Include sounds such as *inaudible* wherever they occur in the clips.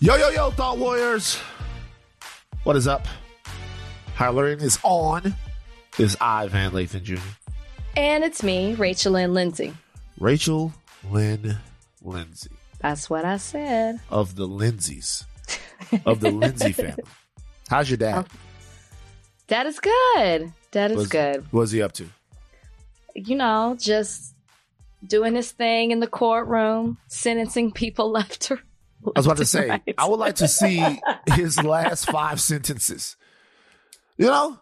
Yo, yo, yo, Thought Warriors. What is up? Halloween is on. Is I, Van Lathan Jr. And it's me, Rachel Lynn Lindsay. Rachel Lynn Lindsay That's what I said. of the Lindsays, of the Lindsay *laughs* family. How's your dad? Oh, dad is good. That is What's- good. What's he up to? You know, just doing his thing in the courtroom, sentencing people *laughs* left to I was about to *laughs* say, Right. I would like to see his last five sentences. You know,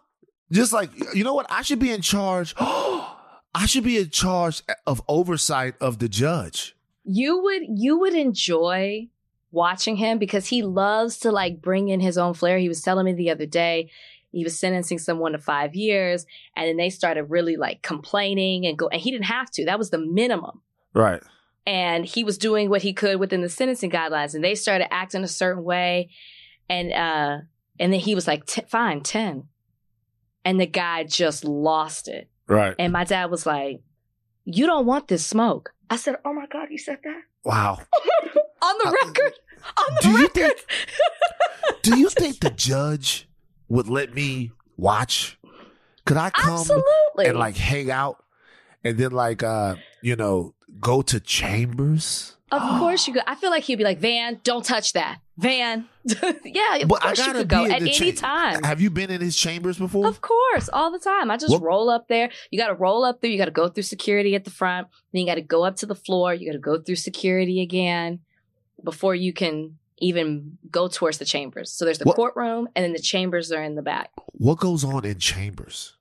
just like you know what, I should be in charge. *gasps* I should be in charge of oversight of the judge. you would you would enjoy watching him because he loves to like bring in his own flair. He was telling me the other day he was sentencing someone to five years, and then they started really like complaining and go. And he didn't have to. That was the minimum. Right. And he was doing what he could within the sentencing guidelines and they started acting a certain way and uh and then he was like "T- fine 10 and the guy just lost it. Right. and my dad was like you don't want this smoke. I said oh my god you said that? Wow. *laughs* on the Uh, record. On the do you record. think- Do you think the judge would let me watch? Could I come absolutely. and like hang out and then like uh you know go to chambers? of course you could i feel like he'd be like van don't touch that van *laughs* yeah of But I course you could go at the any cha- time Have you been in his chambers before? Of course, all the time. I just What- roll up there. You got to roll up there. You got to go through security at the front. Then you got to go up to the floor. You got to go through security again before you can even go towards the chambers. So there's the What- courtroom, and then the chambers are in the back. What goes on in chambers?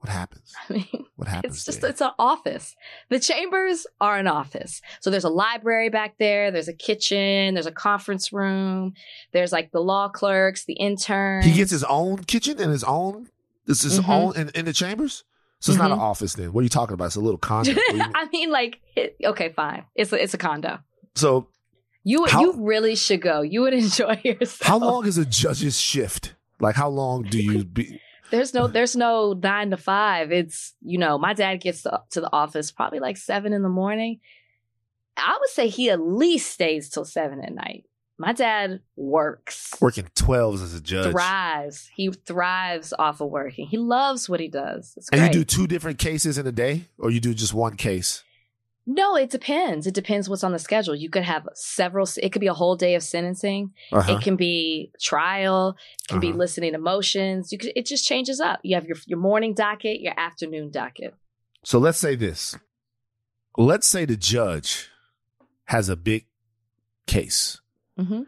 What happens? I mean, What happens? it's just there? it's an office. The chambers are an office. So there's a library back there. There's a kitchen. There's a conference room. There's like the law clerks, the interns. he gets his own kitchen and his own. This is his Mhm. own in, in the chambers. So it's not an Mhm. office then. What are you talking about? It's a little condo. What do you *laughs* mean? I mean, like, it, okay, fine. It's a, it's a condo. so You How- you really should go. You would *laughs* enjoy yourself. how long is a judge's shift? Like how long do you be? There's no there's no nine to five. It's you know my dad gets to, to the office probably like seven in the morning. I would say he at least stays till seven at night. My dad works, Working twelves as a judge, thrives. He thrives off of working. He loves what he does. It's and great. you do two different cases in a day, or you do just one case. No, it depends. It depends what's on the schedule. You could have several. It could be a whole day of sentencing. Uh-huh. It can be trial. It can be Uh-huh. listening to motions. You could, it just changes up. You have your your morning docket, your afternoon docket. So let's say this. Let's say the judge has a big case, hmm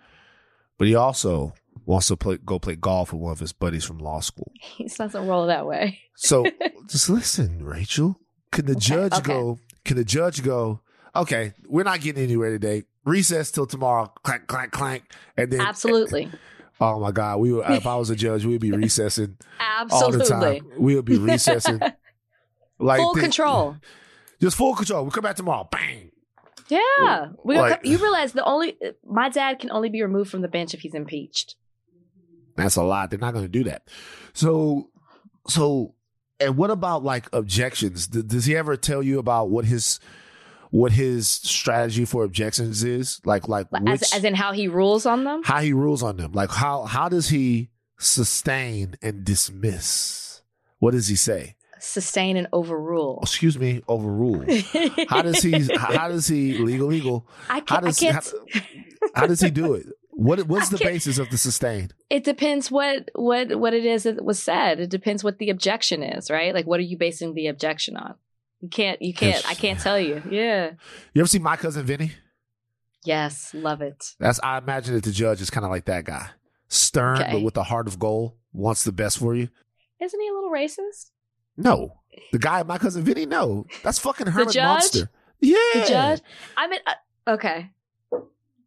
but he also wants to play, go play golf with one of his buddies from law school. *laughs* He doesn't roll that way. So *laughs* just listen, Rachel. Can the Okay, judge okay. go? Can the judge go? Okay, we're not getting anywhere today. Recess till tomorrow. Clank, clank, clank, and then Absolutely, *laughs* Oh my God, we would, if I was a judge, we'd be *laughs* recessing all the absolutely, time. We would be recessing *laughs* like full control. just full control. We'll come back tomorrow. Bang. Yeah, we Like- you realize the only my dad can only be removed from the bench if he's impeached. That's a lot. They're not going to do that. So, so, and what about like objections? D- does he ever tell you about what his what his strategy for objections is? Like, like which, As, as in how he rules on them. how he rules on them? Like, how how does he sustain and dismiss? What does he say? Sustain and overrule. Excuse me, overrule. How does he? *laughs* how does he legal legal? I How can't. I does can't. how, how does he do it? What what's the basis of the sustain? it depends what what what it is that was said. It depends what the objection is, right? Like, what are you basing the objection on? You can't. You can't. I can't tell you. Yeah. You ever see my cousin Vinny? Yes. Love it. That's I imagine that the judge is kind of like that guy, stern Okay. but with a heart of gold, wants the best for you. Isn't he a little racist? No, the guy, my cousin Vinny, no, that's fucking Herman judge? Munster. Yeah, The judge. I mean, uh, okay.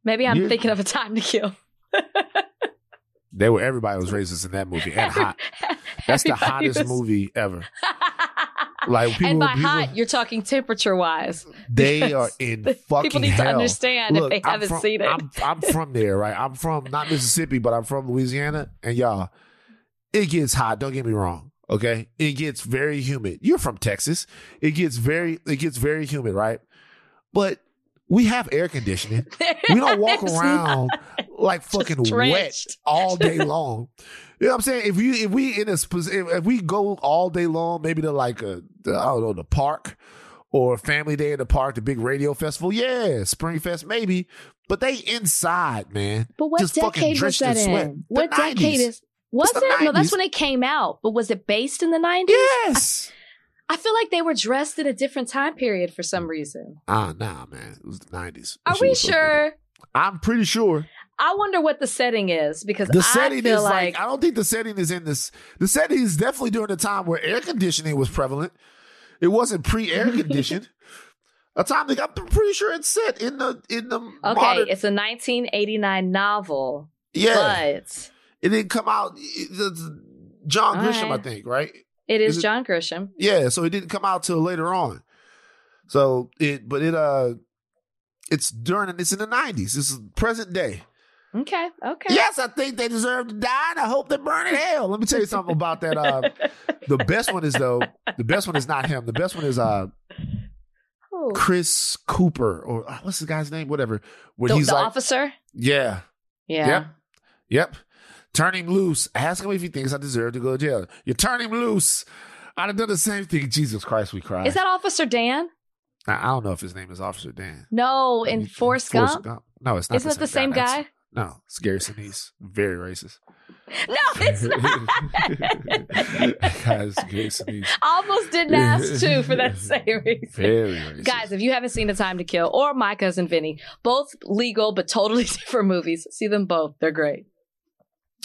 Maybe I'm You- thinking of a time to kill. *laughs* They were everybody was racist in that movie and hot. That's the hottest was- movie ever. *laughs* Like people, and by people- hot, you're talking temperature wise. they are in fucking People need hell. to understand Look, if they I'm haven't from, seen it. I'm, I'm from there, right? I'm from not Mississippi, but I'm from Louisiana, and y'all, it gets hot. Don't get me wrong. Okay, it gets very humid. You're from Texas. It gets very, it gets very humid, right? But we have air conditioning. *laughs* We don't walk around like fucking wet all day *laughs* long. You know what I'm saying? If you if we in a if, we go all day long, maybe to like a I don't know the park or family day in the park, the big radio festival, yeah, Spring Fest maybe. But they inside, man. But what Just fucking decade was drenched in that sweat. in? The What 90s. decade is? Was it? No, that's when it came out. But was it based in the 90s? Yes. I feel like they were dressed in a different time period for some reason. Ah, nah, man. It was the nineties. Are we sure? I'm pretty sure. I wonder what the setting is because The I setting feel is like, like, I don't think the setting is in this. The setting is definitely during the time where air conditioning was prevalent. It wasn't pre-air *laughs* conditioned. A time that I'm pretty sure it's set in the in the okay, modern. it's a 1989 novel, Yeah, but it didn't come out. it- it's John All Grisham, I think, right? It is, Is it- John Grisham. Yeah, so it didn't come out till later on. So it, but it uh, it's during it's in the '90s. It's present day. Okay, okay. Yes, I think they deserve to die, and I hope they burn in hell. Let me tell you something about that. Uh, the best one is though. The best one is not him. The best one is uh Who? Chris Cooper or uh, what's the guy's name? Whatever. Where the, he's the like, officer. yeah, Yeah. yep, yep. Turn him loose. Ask him if he thinks I deserve to go to jail. You turn him loose. I'd have done the same thing. Jesus Christ, we cried. Is that Officer Dan? I I don't know if his name is Officer Dan. No, in Forrest Gump. No, it's not. Isn't it the same guy? That's- No, it's Gary Sinise. Very racist. No, it's *laughs* not. Guys, Gary Sinise. Almost didn't ask too for that *laughs* same reason. Very racist. Guys, if you haven't seen The Time to Kill or My Cousin Vinny, both legal but totally *laughs* different movies, see them both. They're great.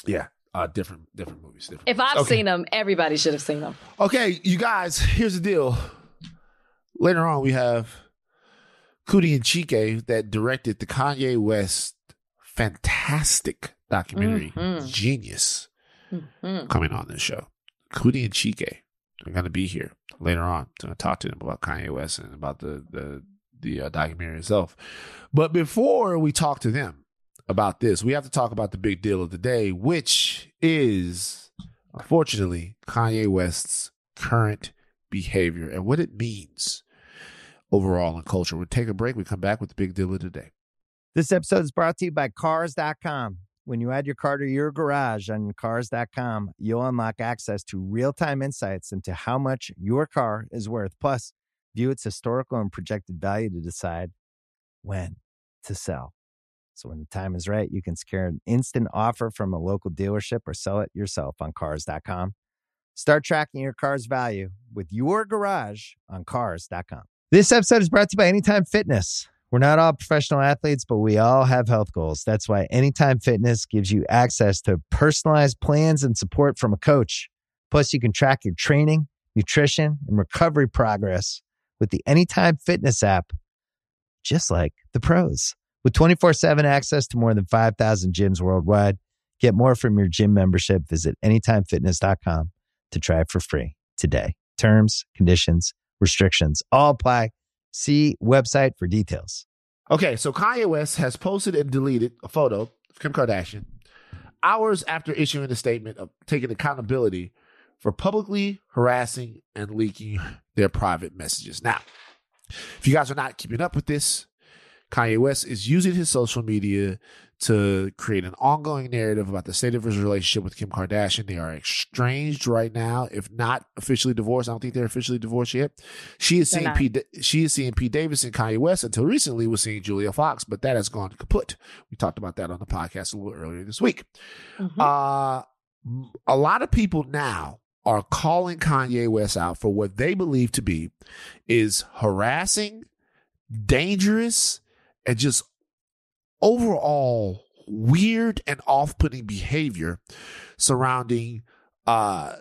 Yeah, uh, different, different movies. Different If movies. I've okay. seen them, everybody should have seen them. Okay, you guys, here's the deal. Later on, we have Coodie and Chike that directed the Kanye West fantastic documentary, Mhm. Jeen-Yuhs, Mhm. coming on this show. Coodie and Chike are going to be here later on. to talk to them about Kanye West and about the the the uh, documentary itself. But before we talk to them about this, we have to talk about the big deal of the day, which is unfortunately Kanye West's current behavior and what it means overall in culture. We'll take a break. We come back with the big deal of the day. This episode is brought to you by Cars.com. When you add your car to your garage on Cars.com, you'll unlock access to real time insights into how much your car is worth. Plus, view its historical and projected value to decide when to sell. So, when the time is right, you can secure an instant offer from a local dealership or sell it yourself on Cars.com. Start tracking your car's value with your garage on Cars.com. This episode is brought to you by Anytime Fitness. We're not all professional athletes, but we all have health goals. That's why Anytime Fitness gives you access to personalized plans and support from a coach. Plus, you can track your training, nutrition, and recovery progress with the Anytime Fitness app, just like the pros. With 24 7 access to more than 5,000 gyms worldwide, get more from your gym membership. Visit anytimefitness.com to try it for free today. Terms, conditions, restrictions all apply. See website for details. Okay, so Kanye West has posted and deleted a photo of Kim Kardashian hours after issuing a statement of taking accountability for publicly harassing and leaking their private messages. Now, if you guys are not keeping up with this, Kanye West is using his social media to create an ongoing narrative about the state of his relationship with Kim Kardashian. They are estranged right now, if not officially divorced. I don't think they're officially divorced yet. She is They're seeing not. Pete. She is seeing Pete Davidson, Kanye West. Until recently, was seeing Julia Fox, but that has gone kaput. We talked about that on the podcast a little earlier this week. Mhm. Uh, a lot of people now are calling Kanye West out for what they believe to be is harassing, dangerous, and just overall weird and off-putting behavior surrounding uh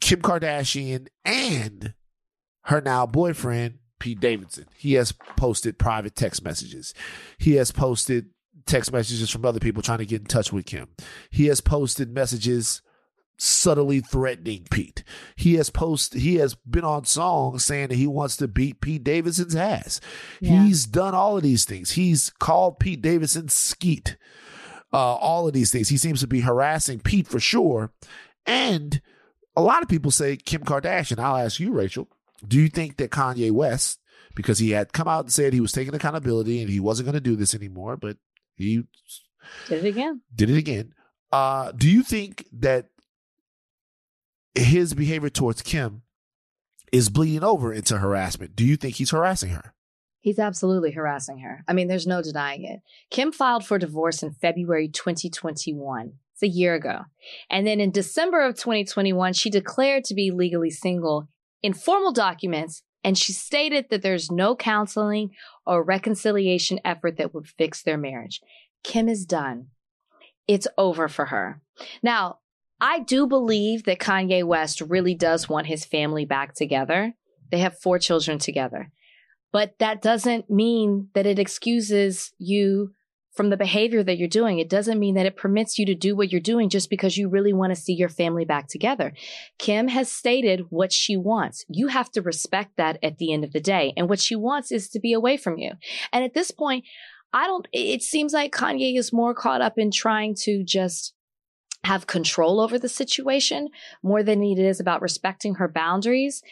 Kim Kardashian and her now boyfriend Pete Davidson. He has posted private text messages. He has posted text messages from other people trying to get in touch with Kim. He has posted messages subtly threatening Pete. He has posted he has been on songs saying that he wants to beat Pete Davidson's ass. Yeah. He's done all of these things. He's called Pete Davidson skeet. Uh, all of these things. He seems to be harassing Pete for sure. And a lot of people say Kim Kardashian. I'll ask you, Rachel, do you think that Kanye West, because he had come out and said he was taking accountability and he wasn't going to do this anymore, but he Did it again. Did it again. Uh, do you think that his behavior towards Kim is bleeding over into harassment? Do you think he's harassing her? He's absolutely harassing her. I mean, there's no denying it. Kim filed for divorce in February 2021. It's a year ago. And then in December of 2021, she declared to be legally single in formal documents. And she stated that there's no counseling or reconciliation effort that would fix their marriage. Kim is done. It's over for her. Now, I do believe that Kanye West really does want his family back together. They have four children together. But that doesn't mean that it excuses you from the behavior that you're doing. It doesn't mean that it permits you to do what you're doing just because you really want to see your family back together. Kim has stated what she wants. You have to respect that at the end of the day. And what she wants is to be away from you. And at this point, I don't, it seems like Kanye is more caught up in trying to just have control over the situation more than it is about respecting her boundaries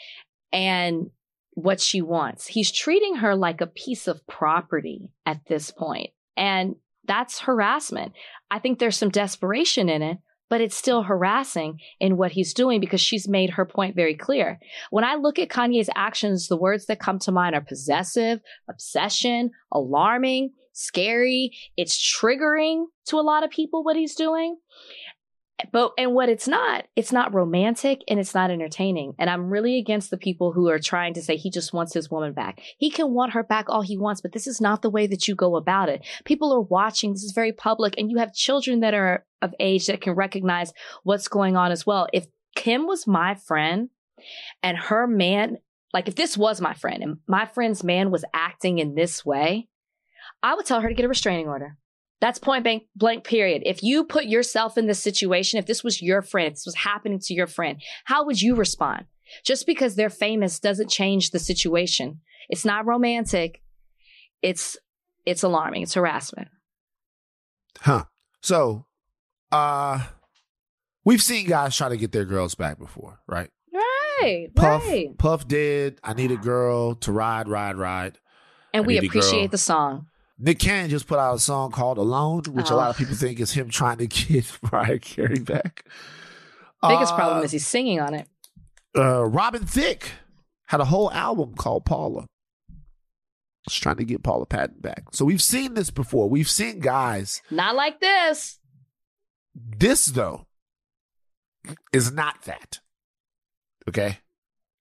and what she wants. He's treating her like a piece of property at this point, And that's harassment. I think there's some desperation in it, but it's still harassing in what he's doing because she's made her point very clear. When I look at Kanye's actions, the words that come to mind are possessive, obsession, alarming, scary. It's triggering to a lot of people what he's doing but and what it's not it's not romantic and it's not entertaining. And i'm really against the people who are trying to say he just wants his woman back. He can want her back all he wants but this is not the way that you go about it. People are watching. This is very public and you have children that are of age that can recognize what's going on as well. If kim was my friend and her man like if this was my friend and my friend's man was acting in this way i would tell her to get a restraining order that's point blank, blank period. If you put yourself in this situation, if this was your friend, if this was happening to your friend, how would you respond? Just because they're famous doesn't change the situation. It's not romantic. It's it's alarming. It's harassment. Huh. So, uh we've seen guys try to get their girls back before, right? Right. Puff right. Puff did. I need a girl to ride, ride, ride. And I we appreciate the song. Nick Cannon just put out a song called Alone, which a Oh. lot of people think is him trying to get *laughs* Mariah Carey back. Biggest Uh, problem is he's singing on it. uh, Robin Thicke had a whole album called Paula. Just trying to get Paula Patton back. So we've seen this before. We've seen guys. Not like this. This though is not that. Okay?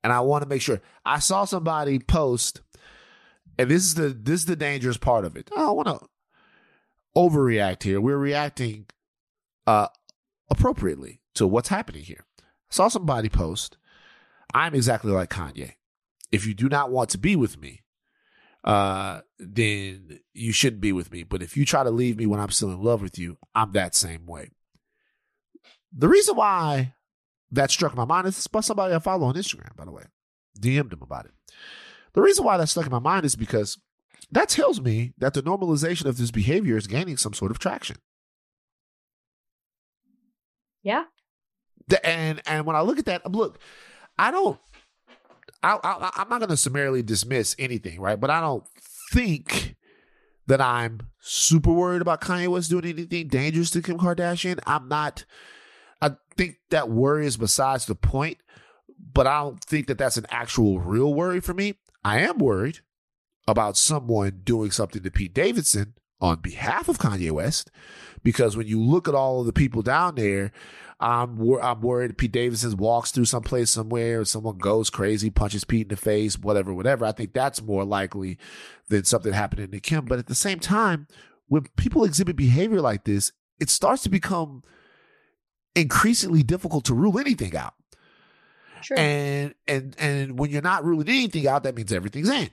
And I want to make sure. I saw somebody post and this is the this is the dangerous part of it. I don't want to overreact here. We're reacting uh appropriately to what's happening here. I saw somebody post, I'm exactly like Kanye. If you do not want to be with me, uh, then you shouldn't be with me. But if you try to leave me when I'm still in love with you, I'm that same way. The reason why that struck my mind is by somebody I follow on Instagram, by the way. DM'd him about it. The reason why that stuck in my mind is because that tells me that the normalization of this behavior is gaining some sort of traction. Yeah. The- and and when I look at that, look, I don't. I, I, I'm not going to summarily dismiss anything, right? But I don't think that I'm super worried about Kanye West doing anything dangerous to Kim Kardashian. I'm not. I think that worry is besides the point, but I don't think that that's an actual real worry for me. I am worried about someone doing something to Pete Davidson on behalf of Kanye West, because when you look at all of the people down there, I'm wor- I'm worried Pete Davidson walks through someplace somewhere, someone goes crazy, punches Pete in the face, whatever, whatever. I think that's more likely than something happening to Kim. But at the same time, when people exhibit behavior like this, it starts to become increasingly difficult to rule anything out. And and and when you're not ruling anything out, that means everything's in.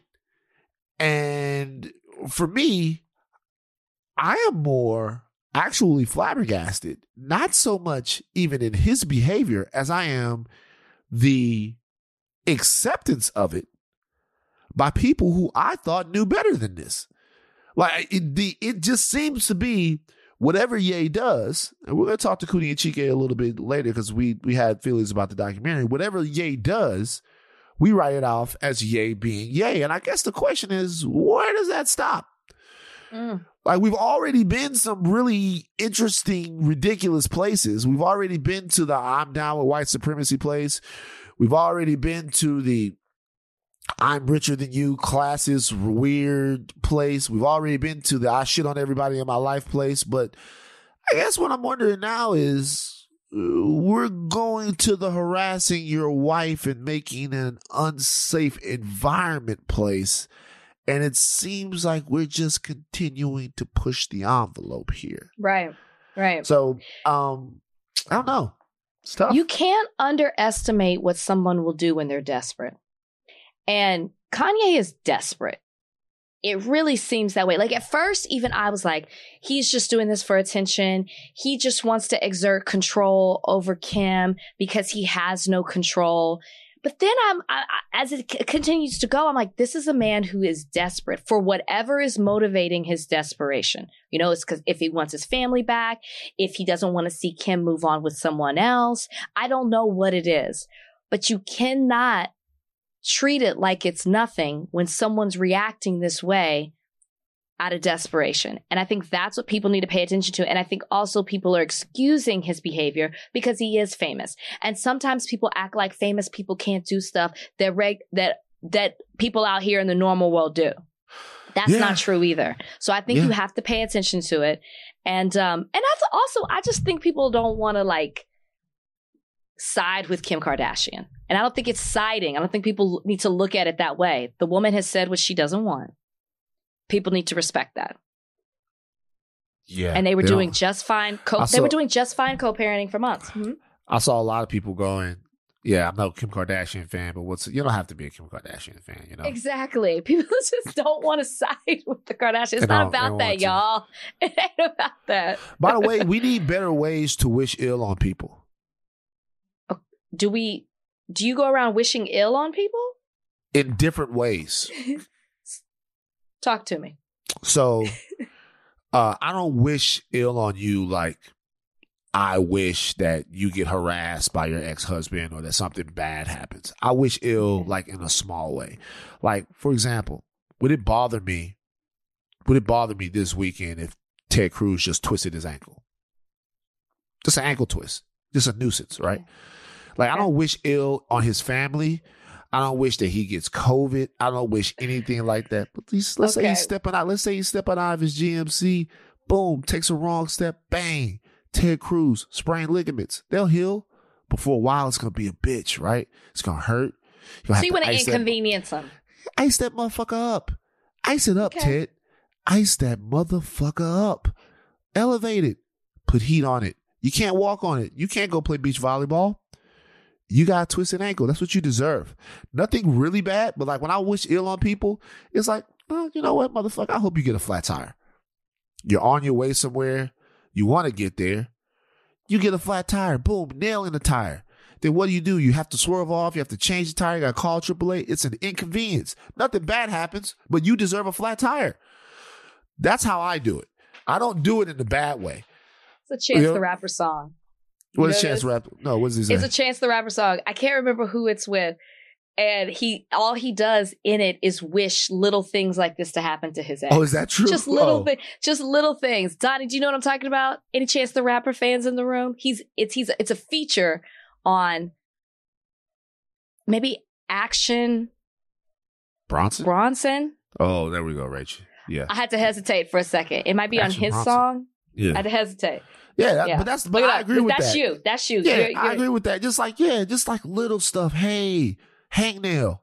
And for me, I am more actually flabbergasted, not so much even in his behavior as I am the acceptance of it by people who I thought knew better than this. Like it, the it just seems to be whatever Ye does, and we're gonna talk to Coodie and Chike a little bit later because we we had feelings about the documentary. Whatever Ye does, we write it off as Ye being Ye. And I guess the question is, where does that stop? Mm. Like we've already been some really interesting, ridiculous places. We've already been to the I'm down with white supremacy place. We've already been to the I'm richer than you classes weird place. We've already been to the I shit on everybody in my life place. But I guess what I'm wondering now is uh, we're going to the harassing your wife and making an unsafe environment place. And it seems like we're just continuing to push the envelope here. Right. Right. So, um, I don't know. It's tough. You can't underestimate what someone will do when they're desperate. And Kanye is desperate. It really seems that way. Like at first, even I was like, he's just doing this for attention. He just wants to exert control over Kim because he has no control. But then I'm, I, as it c- continues to go, I'm like, this is a man who is desperate for whatever is motivating his desperation. You know, it's because if he wants his family back, if he doesn't want to see Kim move on with someone else, I don't know what it is. But you cannot treat it like it's nothing when someone's reacting this way out of desperation. And I think that's what people need to pay attention to. And I think also people are excusing his behavior because he is famous. And sometimes people act like famous people can't do stuff that reg- that that people out here in the normal world do. That's Yeah. not true either. So I think Yeah. you have to pay attention to it. And um and I also I just think people don't want to like side with Kim Kardashian. And I don't think it's siding. I don't think people need to look at it that way. The woman has said what she doesn't want. People need to respect that. yeah. And they were doing just fine. Co- I they were saw- doing just fine co-parenting for months. Mhm. I saw a lot of people going, yeah, I'm no Kim Kardashian fan, but what's you don't have to be a Kim Kardashian fan, you know? Exactly. *laughs* People just don't want to side with the Kardashians. It's not about that, y'all. *laughs* It ain't about that. By the way, we need better ways to wish ill on people. Do we? Do you go around wishing ill on people? In different ways. *laughs* Talk to me. So uh I don't wish ill on you like I wish that you get harassed by your ex-husband or that something bad happens. I wish ill Okay. like in a small way. Like for example, would it bother me would it bother me this weekend if Ted Cruz just twisted his ankle? Just an ankle twist. Just a nuisance, right? Like I don't wish ill on his family. I don't wish that he gets COVID. I don't wish anything like that. But let's, let's say he's stepping out. Let's say he's stepping out of his GMC. Boom, takes a wrong step. Bang. Ted Cruz, sprained ligaments. They'll heal. But for a while, it's gonna be a bitch, right? It's gonna hurt. You'll have So you to want to ice that- inconvenience them. Ice that motherfucker up. Ice it up, Okay. Ted. Ice that motherfucker up. Elevate it. Put heat on it. You can't walk on it. You can't go play beach volleyball. You got a twisted ankle. That's what you deserve. Nothing really bad, but like when I wish ill on people, it's like, oh, you know what, motherfucker? I hope you get a flat tire. You're on your way somewhere. You want to get there. You get a flat tire. Boom, nail in the tire. Then what do you do? You have to swerve off. You have to change the tire. You got to call AAA. It's an inconvenience. Nothing bad happens, but you deserve a flat tire. That's how I do it. I don't do it in the bad way. It's a Chance Yeah. the Rapper song. What You Chance this? Rap? No, what's he say? It's a Chance the Rapper song. I can't remember who it's with. And he all he does in it is wish little things like this to happen to his ex. oh, is that true? Just little Oh. thing, just little things. Donnie, do you know what I'm talking about? Any chance the rapper fans in the room? He's it's he's it's a feature on maybe Action Bronson? Bronson. oh, there we go, Rachel. Yeah. I had to hesitate for a second. It might be Action on his Bronson. song. Yeah. I had to hesitate. Yeah, that- Yeah. but that's but I agree with That's that. you. That's you. Yeah, You're- I you're- agree with that. Just like, yeah, just like little stuff. Hey, hangnail.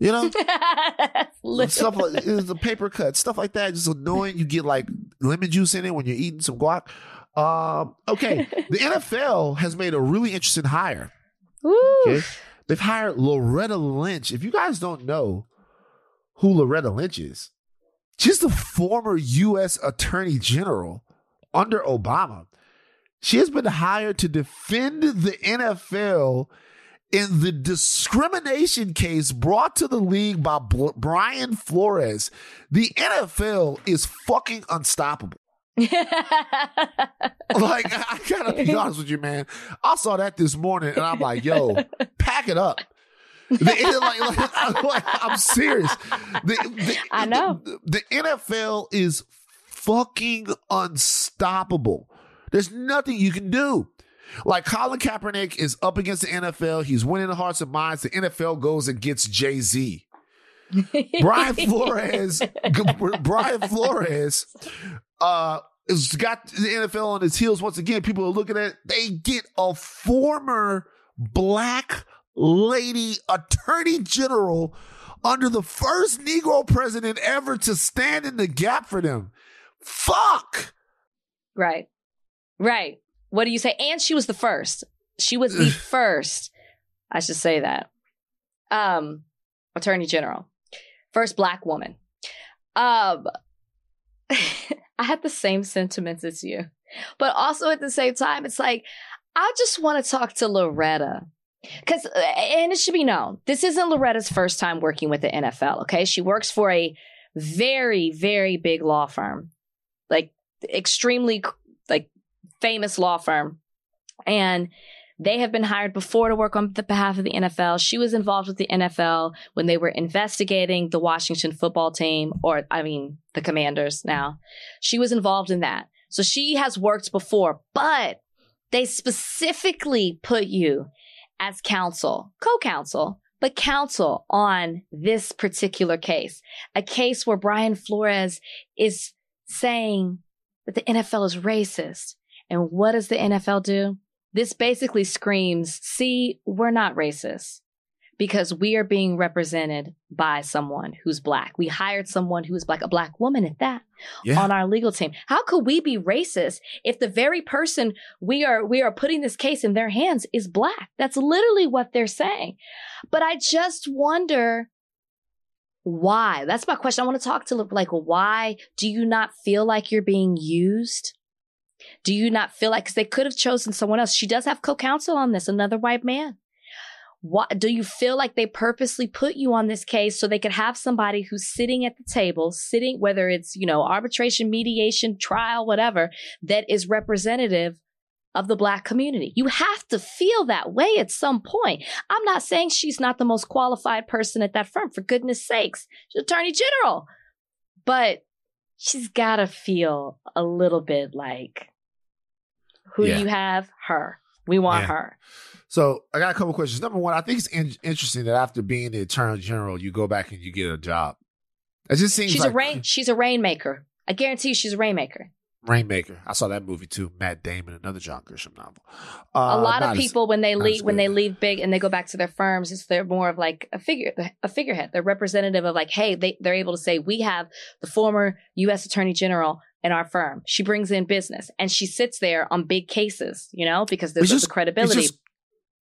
You know? *laughs* Little- stuff like the paper cut, stuff like that. Just annoying. You get like lemon juice in it when you're eating some guac. Um, okay. *laughs* the NFL has made a really interesting hire. Okay. They've hired Loretta Lynch. If you guys don't know who Loretta Lynch is, she's the former U.S. Attorney General under Obama. She has been hired to defend the NFL in the discrimination case brought to the league by Bl- Brian Flores. The NFL is fucking unstoppable. *laughs* Like, I gotta be honest with you, man. I saw that this morning and I'm like, yo, pack it up. The, *laughs* like, like, I'm serious. The, the- I know. The, the NFL is fucking unstoppable. There's nothing you can do. Like Colin Kaepernick is up against the NFL. He's winning the hearts and minds. The NFL goes and gets Jay Z. *laughs* Brian Flores, *laughs* Brian Flores, uh, has got the NFL on his heels once again. People are looking at. They get a former black lady attorney general under the first Negro president ever to stand in the gap for them. Fuck. Right. Right. What do you say? And she was the first. She was the *laughs* first. I should say that. Um, Attorney General. First black woman. Um *laughs* I had the same sentiments as you. But also at the same time, it's like, I just want to talk to Loretta. Because, uh, and it should be known, this isn't Loretta's first time working with the NFL, okay? She works for a very, very big law firm, extremely, like famous law firm. And they have been hired before to work on the behalf of the NFL. She was involved with the NFL when they were investigating the Washington football team, or I mean, the commanders now. She was involved in that. So she has worked before, but they specifically put you as counsel, co counsel, but counsel on this particular case. A case where Brian Flores is saying that the NFL is racist. And what does the NFL do? This basically screams, see, we're not racist because we are being represented by someone who's black. We hired someone who is black, a black woman at that, yeah. on our legal team. How could we be racist if the very person we are we are putting this case in their hands is black? That's literally what they're saying. But I just wonder why. That's my question. I want to talk to like why do you not feel like you're being used? Do you not feel like, because they could have chosen someone else? She does have co counsel on this, another white man. What do you feel like they purposely put you on this case so they could have somebody who's sitting at the table, sitting, whether it's, you know, arbitration, mediation, trial, whatever, that is representative of the black community. You have to feel that way at some point. I'm not saying she's not the most qualified person at that firm, for goodness sakes. She's attorney general. But she's got to feel a little bit like who yeah. you have? Her. We want yeah. her. So I got a couple questions. Number one, I think it's in- interesting that after being the attorney general, you go back and you get a job. It just seems she's like, a rain. She's a rainmaker. I guarantee you, she's a rainmaker. Rainmaker. I saw that movie too. Matt Damon, another John Grisham novel. Uh, a lot of people as, when they leave when they leave big and they go back to their firms, it's they're more of like a figure a figurehead. They're representative of like, hey, they they're able to say we have the former U.S. Attorney General in our firm. She brings in business and she sits there on big cases, you know, because there's just, the credibility. It's just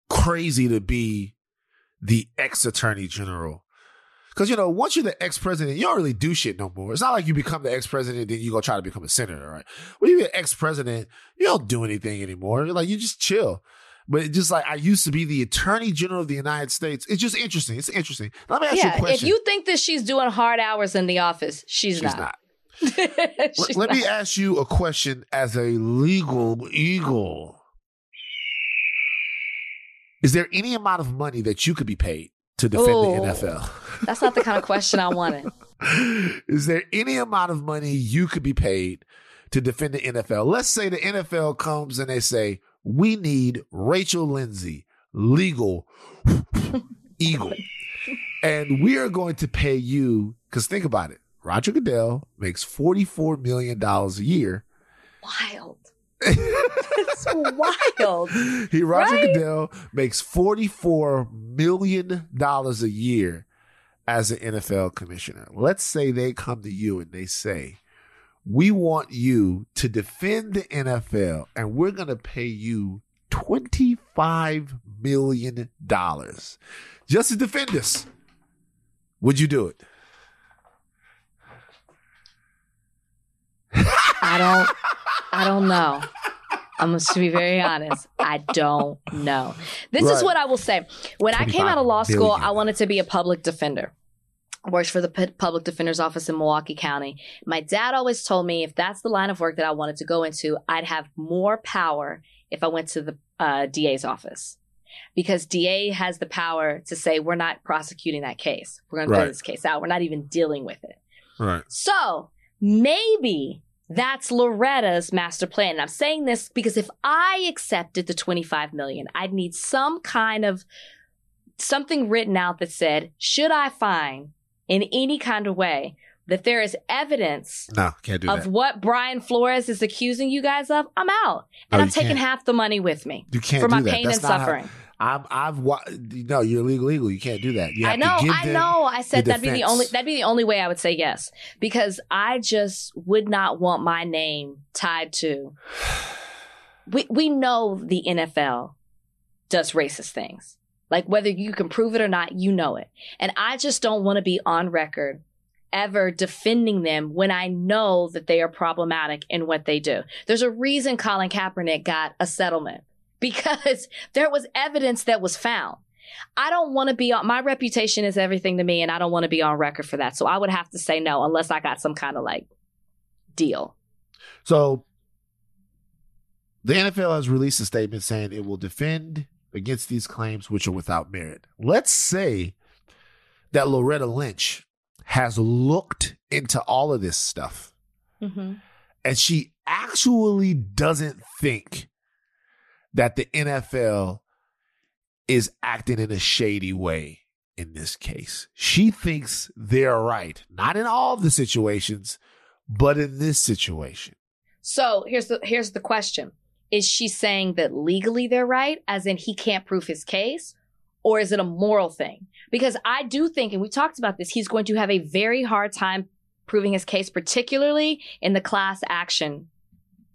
crazy to be the ex Attorney General because, you know, once you're the ex president, you don't really do shit no more. It's not like you become the ex president, then you go try to become a senator, right? When you're ex president, you don't do anything anymore. Like, you just chill. But it's just like I used to be the attorney general of the United States. It's just interesting. It's interesting. Let me ask yeah, you a question. If you think that she's doing hard hours in the office, she's, she's not. not. *laughs* let, let me ask you a question as a legal eagle. Is there any amount of money that you could be paid to defend Ooh, the NFL? That's not the kind of question I wanted. *laughs* Is there any amount of money you could be paid to defend the NFL? Let's say the NFL comes and they say, we need Rachel Lindsay, legal *laughs* eagle. and we are going to pay you, because think about it. Roger Goodell makes $44 million a year. Wild. *laughs* it's wild. He Roger right? Goodell makes $44 million a year as an NFL commissioner. Let's say they come to you and they say, we want you to defend the NFL and we're going to pay you $25 million just to defend us. Would you do it? I don't I don't know. I'm going to be very honest. I don't know. This right. is what I will say. When I came out of law school, billion. I wanted to be a public defender. I worked for the P- public defender's office in Milwaukee County. My dad always told me if that's the line of work that I wanted to go into, I'd have more power if I went to the uh, DA's office. Because DA has the power to say, we're not prosecuting that case. We're going right. to throw this case out. We're not even dealing with it. Right. So maybe That's Loretta's master plan. And I'm saying this because if I accepted the 25 million, I'd need some kind of something written out that said, should I find in any kind of way that there is evidence No, of that. what Brian Flores is accusing you guys of, I'm out. And No, I'm taking can't. half the money with me You can't for my pain That's and suffering. how- I've wa- no, you're illegal. Legal. You can't do that. You I know, To give I know. I said that'd be the only that'd be the only way I would say yes because I just would not want my name tied to. We we know the NFL does racist things. Like whether you can prove it or not, you know it. And I just don't want to be on record ever defending them when I know that they are problematic in what they do. There's a reason Colin Kaepernick got a settlement because *laughs* there was evidence that was found. I don't want to be on my reputation is everything to me and I don't want to be on record for that. So I would have to say no unless I got some kind of like deal. So the NFL has released a statement saying it will defend against these claims which are without merit. Let's say that Loretta Lynch has looked into all of this stuff Mm-hmm. and she actually doesn't think that the NFL is acting in a shady way in this case. She thinks they're right, not in all the situations, but in this situation. So here's the here's the question. Is she saying that legally they're right, as in he can't prove his case? Or is it a moral thing? Because I do think, and we talked about this, he's going to have a very hard time proving his case, particularly in the class action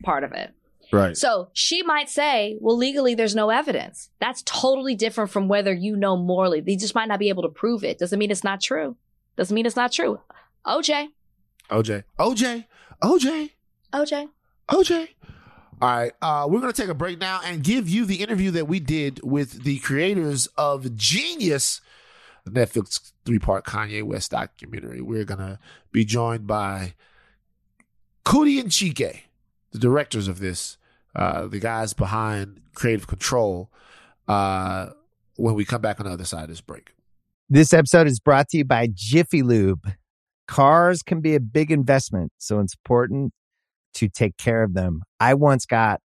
part of it. Right. So she might say, well, legally, there's no evidence. That's totally different from whether you know morally. They just might not be able to prove it. Doesn't mean it's not true. Doesn't mean it's not true. OJ, OJ. OJ. OJ. OJ. OJ. All right. Uh, we're going to take a break now and give you the interview that we did with the creators of Jeen-Yuhs, Netflix three part Kanye West documentary. We're going to be joined by Coodie and Chike, the directors of this, uh, the guys behind Creative Control, uh, when we come back on the other side of this break. This episode is brought to you by Jiffy Lube. Cars can be a big investment, so it's important to take care of them. I once got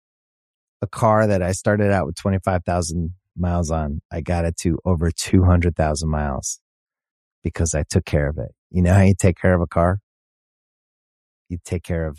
a car that I started out with 25,000 miles on. I got it to over 200,000 miles because I took care of it. You know how you take care of a car? You take care of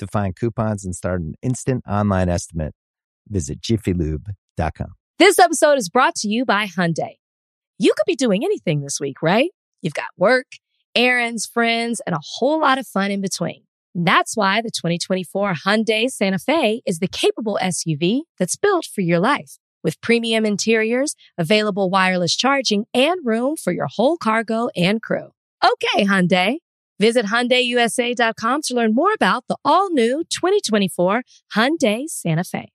To find coupons and start an instant online estimate, visit jiffylube.com. This episode is brought to you by Hyundai. You could be doing anything this week, right? You've got work, errands, friends, and a whole lot of fun in between. That's why the 2024 Hyundai Santa Fe is the capable SUV that's built for your life. With premium interiors, available wireless charging, and room for your whole cargo and crew. Okay, Hyundai. Visit HyundaiUSA.com to learn more about the all-new 2024 Hyundai Santa Fe.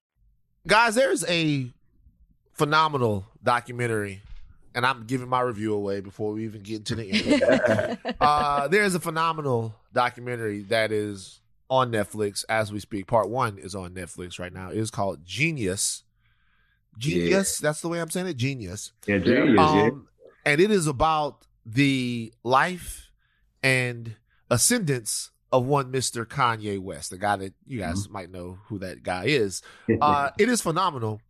Guys, there's a phenomenal documentary, and I'm giving my review away before we even get into the interview. *laughs* uh, there's a phenomenal documentary that is on Netflix as we speak. Part one is on Netflix right now. It is called Genius. Genius. That's the way I'm saying it. Genius. Yeah, genius, yeah. Um, and it is about the life and ascendance of one Mr. Kanye West, the guy that you guys Mm-hmm. might know who that guy is. *laughs* Uh, it is phenomenal.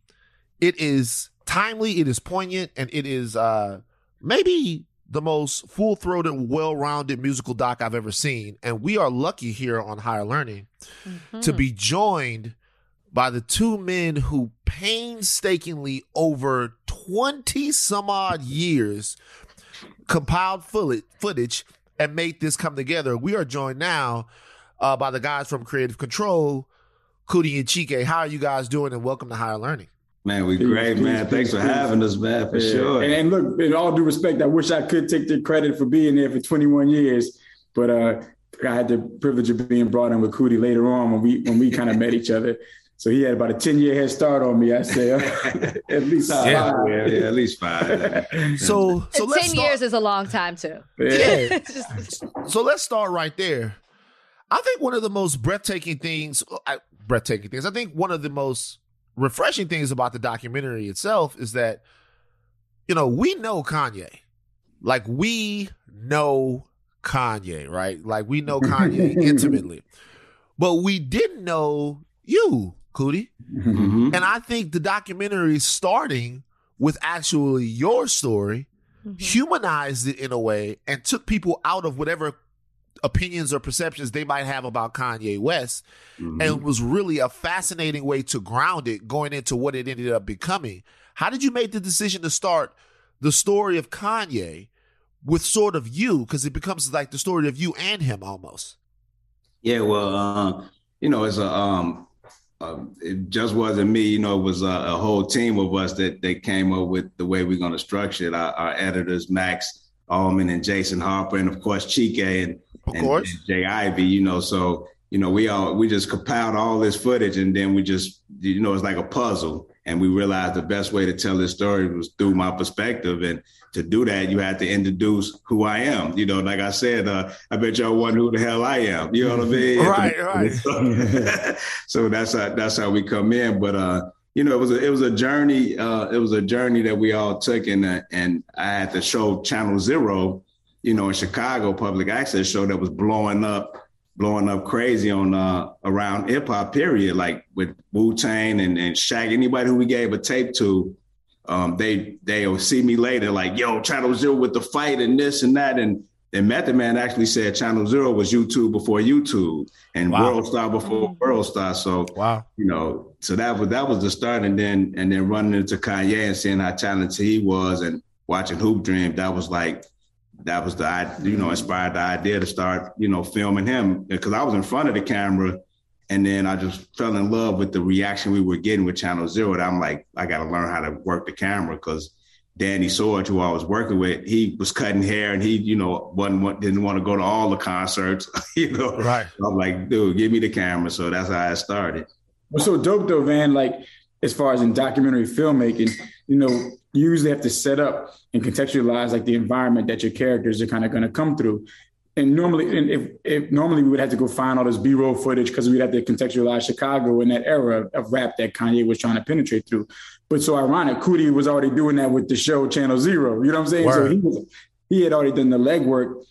It is timely, it is poignant, and it is uh, maybe the most full throated, well rounded musical doc I've ever seen. And we are lucky here on Higher Learning to Hmm. be joined by the two men who painstakingly over 20 some odd years compiled footage and made this come together. We are joined now uh, by the guys from Creative Control, Coodie and Chike. How are you guys doing? And welcome to Higher Learning. Man, we Peace, great, peace, man. Thanks peace, for peace. having us, man, for Yeah. sure. And, and look, in all due respect, I wish I could take the credit for being there for 21 years, but uh, I had the privilege of being brought in with Coodie later on when we when we kind of *laughs* met each other. So he had about a 10 year head start on me. I say uh, *laughs* at least five. Yeah, yeah, yeah, at least five. So, so 10 years is a long time too. Yeah. *laughs* so let's start right there. I think one of the most breathtaking things, I, breathtaking things, I think one of the most refreshing things about the documentary itself is that, you know, we know Kanye. Like we know Kanye, right? Like we know Kanye *laughs* intimately. But we didn't know you, Coodie. Mm-hmm. And I think the documentary starting with actually your story mm-hmm. humanized it in a way and took people out of whatever opinions or perceptions they might have about Kanye West mm-hmm. and was really a fascinating way to ground it going into what it ended up becoming. How did you make the decision to start the story of Kanye with sort of you because it becomes like the story of you and him almost? Yeah, well, uh, you know, as a um, uh, it just wasn't me. You know, it was a, a, whole team of us that that came up with the way we're going to structure it. Our, our, editors, Max Ullman and Jason Harper, and of course Chike and, of and, course. and J. Ivy. You know, so you know we all we just compiled all this footage, and then we just you know it's like a puzzle, and we realized the best way to tell this story was through my perspective, and to do that, you had to introduce who I am. You know, like I said, uh, I bet y'all wonder who the hell I am. You know what I mean? *laughs* right, right. *laughs* so that's how that's how we come in. But uh, you know, it was a it was a journey. Uh, it was a journey that we all took, and uh, and I had to show Channel Zero, you know, in Chicago, public access show that was blowing up blowing up crazy on uh around hip hop period, like with Wu Tang and, and Shaq, anybody who we gave a tape to, um, they they'll see me later like, yo, Channel Zero with the fight and this and that. And then Method Man actually said Channel Zero was YouTube before YouTube and wow. World Star before mm-hmm. World Star. So wow, you know, so that was that was the start. And then and then running into Kanye and seeing how talented he was and watching Hoop Dream, that was like that was the you know inspired the idea to start you know filming him because I was in front of the camera and then I just fell in love with the reaction we were getting with Channel Zero. And I'm like, I got to learn how to work the camera because Danny Sorge, who I was working with, he was cutting hair and he, you know, wasn't didn't want to go to all the concerts, *laughs* you know. Right. I'm like, dude, give me the camera. So that's how I started. What's so dope though, Van? Like, as far as in documentary filmmaking, you know, you usually have to set up and contextualize like the environment that your characters are kind of going to come through and normally, and if, if, normally we would have to go find all this B-roll footage because we'd have to contextualize Chicago in that era of rap that Kanye was trying to penetrate through. But so ironic, Coodie was already doing that with the show Channel Zero. You know what I'm saying? Word. So he was he had already done the legwork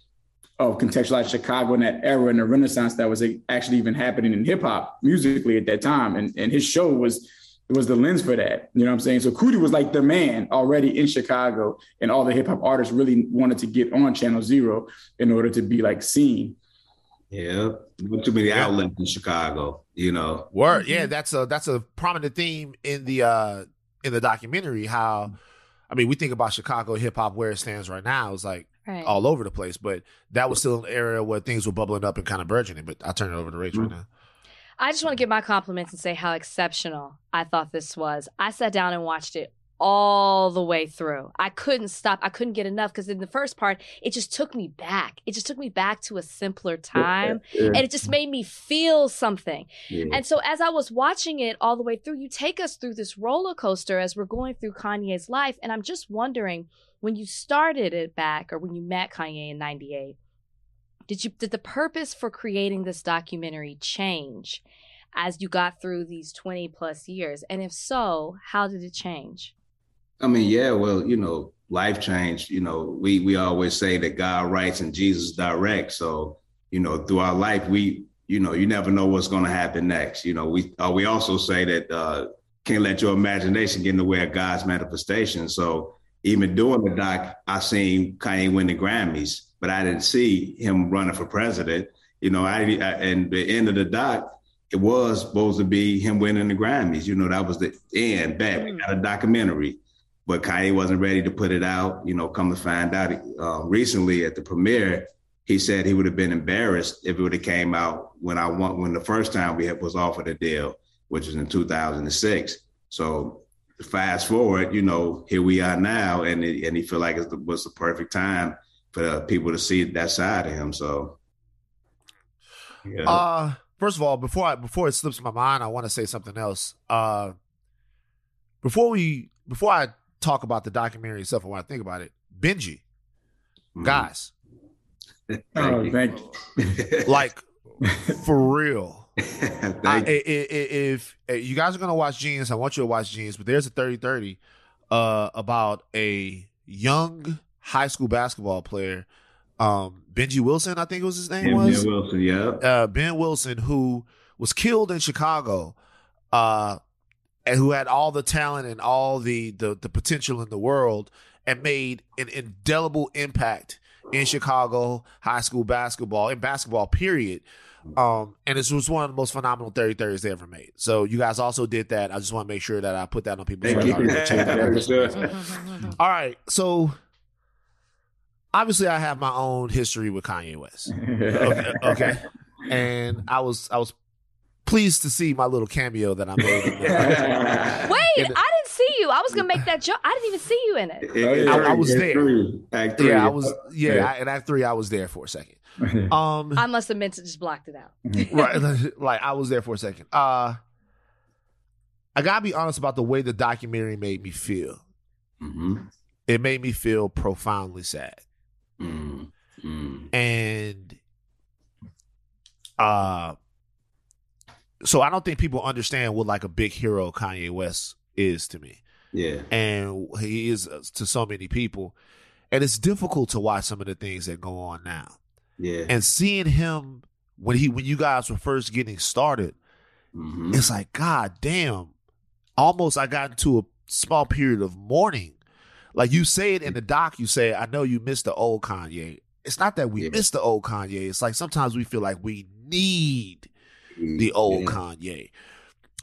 of contextualize Chicago in that era and the renaissance that was actually even happening in hip hop musically at that time. And and his show was was the lens for that. You know what I'm saying? So Coodie was like the man already in Chicago, and all the hip hop artists really wanted to get on Channel Zero in order to be like seen. Yeah, too many outlets in Chicago. You know, word. Yeah, that's a that's a prominent theme in the uh in the documentary. How, I mean, we think about Chicago hip hop where it stands right now is like right. all over the place, but that was still an area where things were bubbling up and kind of burgeoning. But I turn it over to Rach mm-hmm. right now. I just want to give my compliments and say how exceptional I thought this was. I sat down and watched it all the way through. I couldn't stop. I couldn't get enough because in the first part, it just took me back. It just took me back to a simpler time yeah. and it just made me feel something. Yeah. And so as I was watching it all the way through, you take us through this roller coaster as we're going through Kanye's life. And I'm just wondering when you started it back or when you met Kanye in 98, did you did the purpose for creating this documentary change as you got through these 20 plus years? And if so, how did it change? I mean, yeah, well, you know, life changed. You know, we we always say that God writes and Jesus directs. So, you know, through our life, we, you know, you never know what's going to happen next. You know, we uh, we also say that uh, can't let your imagination get in the way of God's manifestation. So, even doing the doc, I seen Kanye win the Grammys but I didn't see him running for president. You know, I, I and the end of the doc, it was supposed to be him winning the Grammys. You know, that was the end. Back, we got a documentary, but Kanye wasn't ready to put it out. You know, come to find out, uh, recently at the premiere, he said he would have been embarrassed if it would have came out when I won when the first time we had, was offered a deal, which was in 2006. So fast forward, you know, here we are now, and it, and he feel like it was the perfect time for people to see that side of him. So, Yeah. Uh, first of all, before I before it slips my mind, I want to say something else. Uh, before we before I talk about the documentary itself, I want to think about it. Benji, Mhm. guys, *laughs* Oh, you. *laughs* like for real. *laughs* I- i- i- if, if you guys are gonna watch Jeen-Yuhs, I want you to watch Jeen-Yuhs. But there's a 30-30 uh, about a young high school basketball player, um, Benji Wilson, I think it was his name Yeah, was. Ben Wilson, yeah. uh, Ben Wilson, who was killed in Chicago, uh, and who had all the talent and all the, the the potential in the world, and made an indelible impact in Chicago high school basketball in basketball period. Um, and this was one of the most phenomenal 30 30s they ever made. So you guys also did that. I just want to make sure that I put that on people's radar. Check that out. Very good. All right, so obviously I have my own history with Kanye West okay, *laughs* okay. And I was I was pleased to see my little cameo that I made. In there. *laughs* Wait, In I didn't see you. I was gonna make that joke. I didn't even see you in it. It- I- it- I was Act there. Three. Act three. yeah, I was. Yeah, Yeah. I, in Act Three, I was there for a second. *laughs* Um, I must have meant to just blocked it out. right, like I was there for a second. Uh, I gotta be honest about the way the documentary made me feel. Mhm. It made me feel profoundly sad. Mm, mm. and uh so I don't think people understand what like a big hero Kanye West is to me, Yeah. and he is uh, to so many people, and it's difficult to watch some of the things that go on now, Yeah. and seeing him when he when you guys were first getting started, Mhm. it's like God damn, almost I got into a small period of mourning. Like you say it in the doc, you say, "I know you missed the old Kanye." It's not that we Yeah. miss the old Kanye. It's like sometimes we feel like we need the old Yeah. Kanye.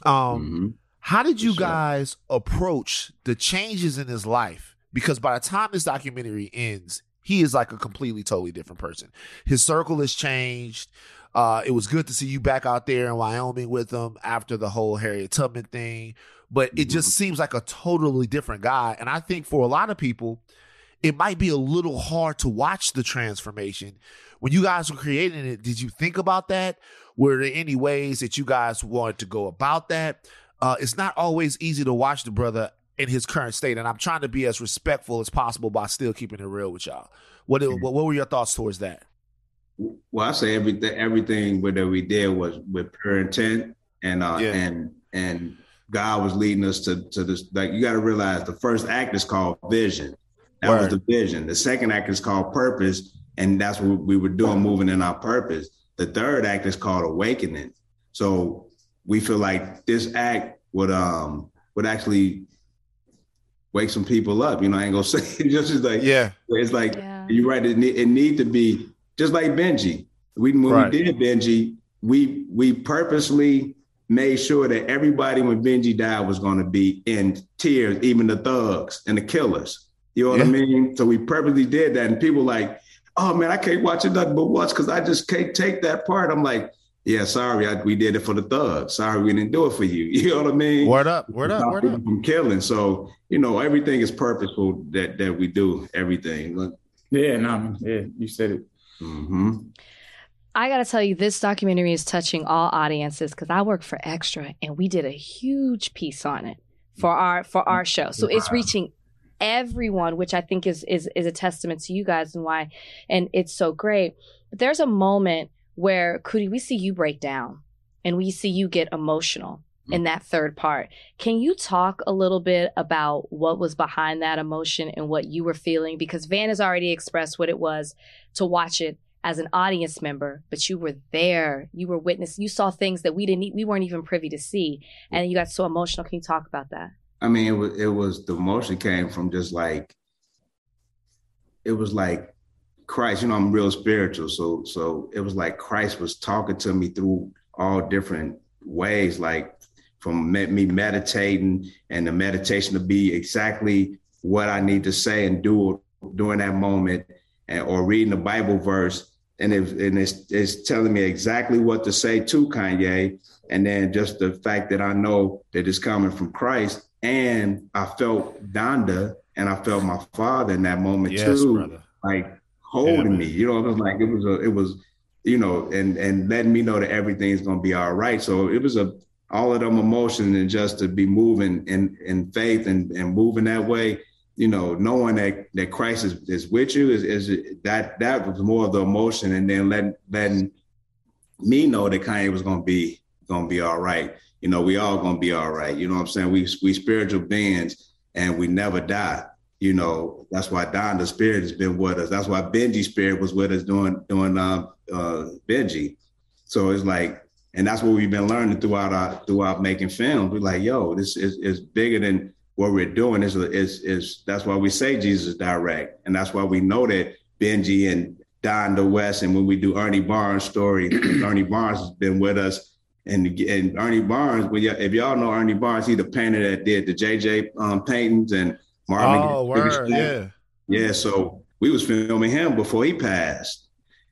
Um, Mhm. how did you sure. guys approach the changes in his life? Because by the time this documentary ends, he is like a completely, totally different person. His circle has changed. Uh, it was good to see you back out there in Wyoming with him after the whole Harriet Tubman thing, but it just seems like a totally different guy. And I think for a lot of people, it might be a little hard to watch the transformation. When you guys were creating it, did you think about that? Were there any ways that you guys wanted to go about that? Uh, it's not always easy to watch the brother in his current state, and I'm trying to be as respectful as possible by still keeping it real with y'all. What what, what were your thoughts towards that? Well, I say everything everything that we did was with pure intent and uh Yeah. and and God was leading us to to this like you got to realize the first act is called vision. That Word. was the vision. The second act is called purpose and that's what we were doing moving in our purpose. The third act is called awakening. So we feel like this act would um would actually wake some people up. You know, I ain't gonna *laughs* say it just like Yeah, it's like Yeah. you're right. It need, it need to be just like Benji. We when Right. we did Benji, we we purposely made sure that everybody when Benji died was going to be in tears, even the thugs and the killers. You know what I mean? So we purposely did that, and people like, oh man, I can't watch it nothing but watch because I just can't take that part. I'm like, yeah, sorry, I, we did it for the thugs. Sorry, we didn't do it for you. *laughs* You know what I mean? word up, word up, Stop word people up. From killing. So you know, everything is purposeful that that we do. Everything. Look, Yeah, no, man. yeah, you said it. Hmm I gotta tell you, this documentary is touching all audiences because I work for Extra and we did a huge piece on it for our for our show. So it's reaching everyone, which I think is is is a testament to you guys and why and it's so great. But there's a moment where Coodie, we see you break down and we see you get emotional Mm. in that third part. Can you talk a little bit about what was behind that emotion and what you were feeling? Because Van has already expressed what it was to watch it as an audience member, but you were there. You were witness. You saw things that we didn't. We weren't even privy to see, mm. and you got so emotional. Can you talk about that? I mean, it was it was the emotion came from just like it was like Christ. You know, I'm real spiritual, so so it was like Christ was talking to me through all different ways, like from me me meditating and the meditation to be exactly what I need to say and do during that moment, and or reading a Bible verse, and it, and it's it's telling me exactly what to say to Kanye, and then just the fact that I know that it's coming from Christ, and I felt Donda, and I felt my father in that moment Yes, too, brother. like holding me. You know, it was like it was a, it was you know, and and letting me know that everything's gonna be all right. So it was a all of them emotions and just to be moving in in faith and and moving that way, you know, knowing that that Christ is, is with you is, is that that was more of the emotion, and then letting letting me know that Kanye was gonna be gonna be all right. You know, we all gonna be all right. You know what I'm saying? We we spiritual beings and we never die. You know, that's why Donda Spirit has been with us. That's why Benji Spirit was with us doing doing um, uh, Benji. So it's like, and that's what we've been learning throughout our throughout making films. We're like, yo, this is is bigger than what we're doing. Is is is that's why we say Jesus direct, and that's why we know that Benji and Donda West, and when we do Ernie Barnes story, *clears throat* Ernie Barnes has been with us. And, and Ernie Barnes, well, if y'all know Ernie Barnes, he's the painter that did the JJ um, paintings and Marvin. Oh, word, yeah, yeah. So we was filming him before he passed,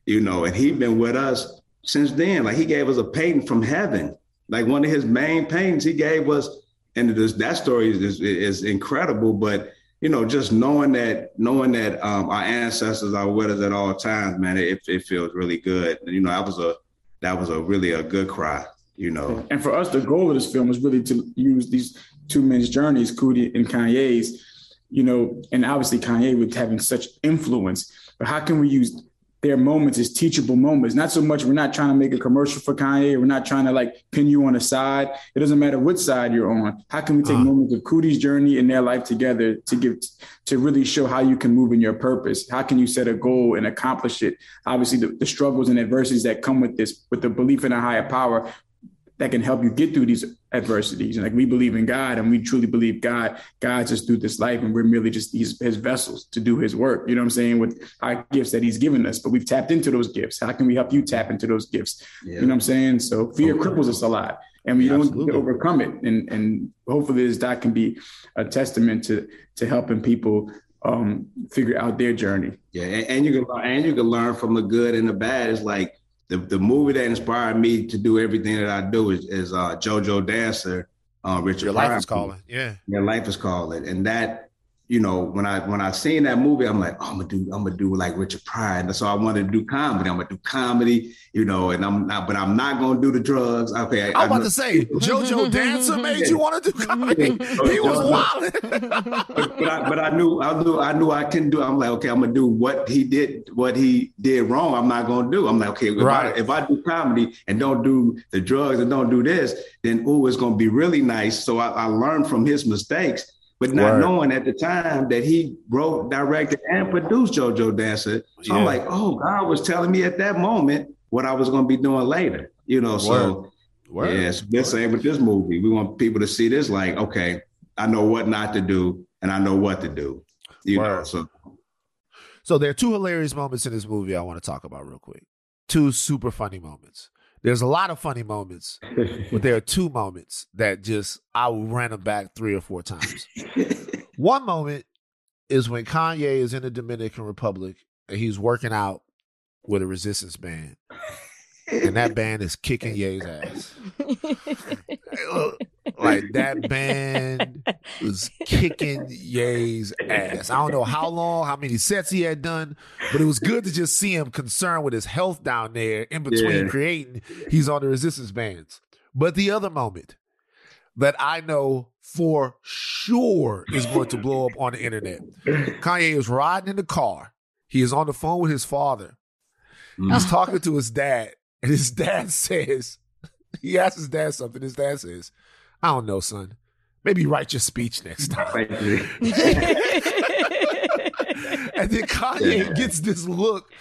you know, and he'd been with us since then. Like he gave us a painting from heaven, like one of his main paintings he gave us. And this, that story is, is incredible, but you know, just knowing that, knowing that um, our ancestors are with us at all times, man, it, it feels really good. And, you know, that was a that was a really a good cry. You know, and for us, the goal of this film was really to use these two men's journeys, Coodie and Kanye's, you know, and obviously Kanye with having such influence. But how can we use their moments as teachable moments? Not so much we're not trying to make a commercial for Kanye. We're not trying to like pin you on a side. It doesn't matter which side you're on. How can we take uh-huh. moments of Coodie's journey and their life together to give to really show how you can move in your purpose? How can you set a goal and accomplish it? Obviously, the, the struggles and adversities that come with this, with the belief in a higher power, that can help you get through these adversities. And like we believe in God and we truly believe God guides us through this life and we're merely just these his vessels to do his work. You know what I'm saying? With our gifts that he's given us. But we've tapped into those gifts. How can we help you tap into those gifts? Yeah. You know what I'm saying? So fear cripples us a lot. And we yeah, don't absolutely. overcome it. And and hopefully this doc can be a testament to to helping people um figure out their journey. Yeah, and, and you can and you can learn from the good and the bad. It's like the, the movie that inspired me to do everything that I do is, is uh, JoJo Dancer, uh, Richard. Your life is calling, yeah. Your life is calling, and that you know, when I when I seen that movie, I'm like, oh, I'm gonna do I'm gonna do like Richard Pryor. And so I wanted to do comedy. I'm gonna do comedy, you know, and I'm not, but I'm not gonna do the drugs. Okay, I, am about to say JoJo Dancer made you want to do comedy. *laughs* he was wild. but, but, I, but I knew I knew I knew I couldn't do. I'm like, okay, I'm gonna do what he did. What he did wrong, I'm not gonna do. I'm like, okay, if, right. I, if I do comedy and don't do the drugs and don't do this, then oh, it's gonna be really nice. So I, I learned from his mistakes but not Word. knowing at the time that he wrote, directed, and produced JoJo Dancer. So yeah. I'm like, oh, God was telling me at that moment what I was going to be doing later. You know, so Word. yes, the same with this movie. We want people to see this like, okay, I know what not to do, and I know what to do. You Word. know, so. So there are two hilarious moments in this movie I want to talk about real quick. Two super funny moments. There's a lot of funny moments, *laughs* but there are two moments that just I ran them back three or four times. *laughs* One moment is when Kanye is in the Dominican Republic and he's working out with a resistance band. And that band is kicking Ye's ass. *laughs* like *laughs* that band was kicking Ye's ass. I don't know how long, how many sets he had done, but it was good to just see him concerned with his health down there in between yeah. creating. He's on the resistance bands. But the other moment that I know for sure is going to blow up on the internet. Kanye is riding in the car. He is on the phone with his father. He's mm. talking to his dad, and his dad *laughs* says, he asks his dad something. His dad says, I don't know, son. Maybe write your speech next *laughs* time. *laughs* and then Kanye yeah. gets this look.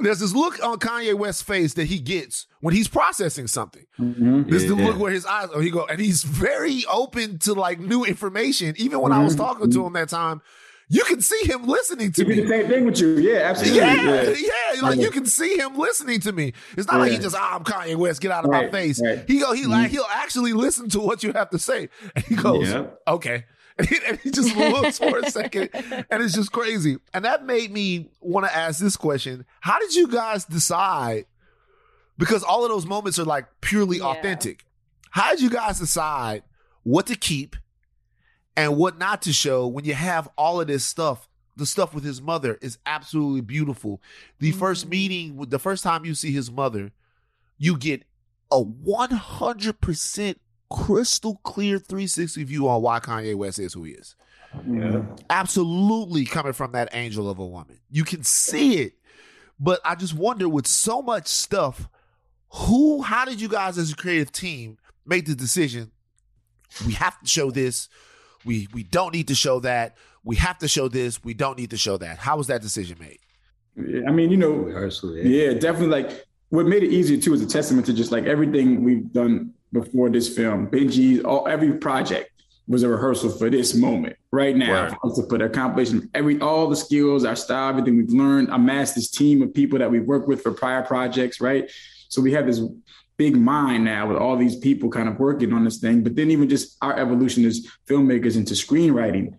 There's this look on Kanye West's face that he gets when he's processing something. Mm-hmm. This yeah. the look where his eyes, oh, he go, and he's very open to like new information. Even when mm-hmm. I was mm-hmm. talking to him that time, you can see him listening to he me. the same thing with you. Yeah, absolutely. Yeah, yeah. yeah. Like you can see him listening to me. It's not yeah. like he just, ah, I'm Kanye West, get out of right, my face. Right. He go, he mm-hmm. like he'll actually listen to what you have to say. *laughs* And he goes, yeah. okay. *laughs* And he, and he just looks for a second *laughs* and it's just crazy. And that made me want to ask this question. How did you guys decide? Because all of those moments are like purely authentic. How did you guys decide what to keep and what not to show when you have all of this stuff the stuff with his mother is absolutely beautiful. The mm-hmm. first meeting, the first time you see his mother, you get a 100% crystal clear 360 view on why Kanye West is who he is. Yeah. Absolutely coming from that angel of a woman. You can see it. But I just wonder with so much stuff, who, how did you guys as a creative team make the decision? We have to show this. We we don't need to show that. We have to show this. We don't need to show that. How was that decision made? I mean, you know, rehearsal. Yeah. yeah, definitely. Like what made it easier too is a testament to just like everything we've done before this film. Benji, all every project was a rehearsal for this moment right now right. to put accomplishing every all the skills, our style, everything we've learned, amassed this team of people that we've worked with for prior projects, right? So we have this big mind now with all these people kind of working on this thing. But then even just our evolution as filmmakers into screenwriting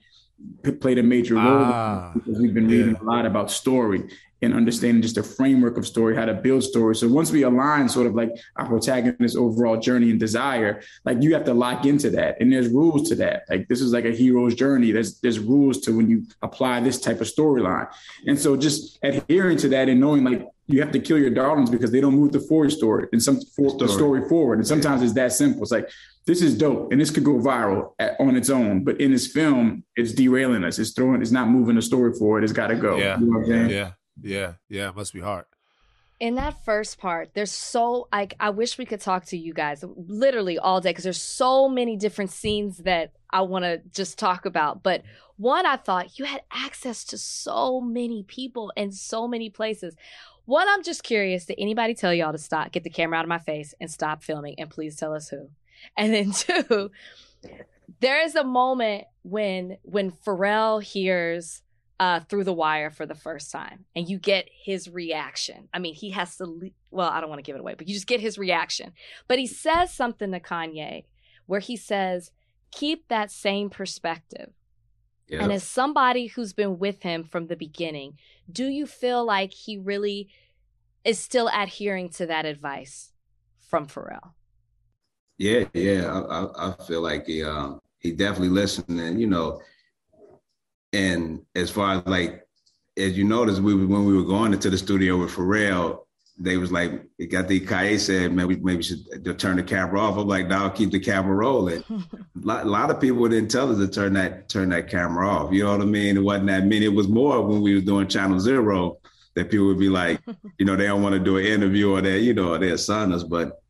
played a major role ah, because we've been reading a lot about story and understanding just the framework of story, how to build story. So once we align sort of like our protagonist's overall journey and desire, like you have to lock into that. And there's rules to that. Like this is like a hero's journey. There's there's rules to when you apply this type of storyline. And so just adhering to that and knowing like you have to kill your darlings because they don't move the forward story and some for, story. the story forward. And sometimes yeah. it's that simple. It's like this is dope and this could go viral at, on its own, but in this film, it's derailing us. It's throwing. It's not moving the story forward. It's got to go. Yeah. You know yeah. Yeah, yeah, it must be hard. In that first part, there's so like I wish we could talk to you guys literally all day because there's so many different scenes that I want to just talk about. But one, I thought you had access to so many people and so many places. One, I'm just curious. Did anybody tell y'all to stop, get the camera out of my face, and stop filming? And please tell us who. And then *laughs* two, there is a moment when when Pharrell hears uh, through the wire for the first time and you get his reaction. I mean, he has to, le- well, I don't want to give it away, but you just get his reaction. But he says something to Kanye where he says, keep that same perspective. Yeah. And as somebody who's been with him from the beginning, do you feel like he really is still adhering to that advice from Pharrell? Yeah, yeah, I, I, I feel like he um, he definitely listened, and you know, and as far as like, as you noticed, we when we were going into the studio with Pharrell, they was like, it got the Kaye said, man, we maybe should turn the camera off. I'm like, now keep the camera rolling. a, *laughs* lot, a lot of people didn't tell us to turn that turn that camera off. You know what I mean? It wasn't that many. It was more when we were doing Channel Zero that people would be like, *laughs* you know, they don't want to do an interview or they, you know, they're son us. But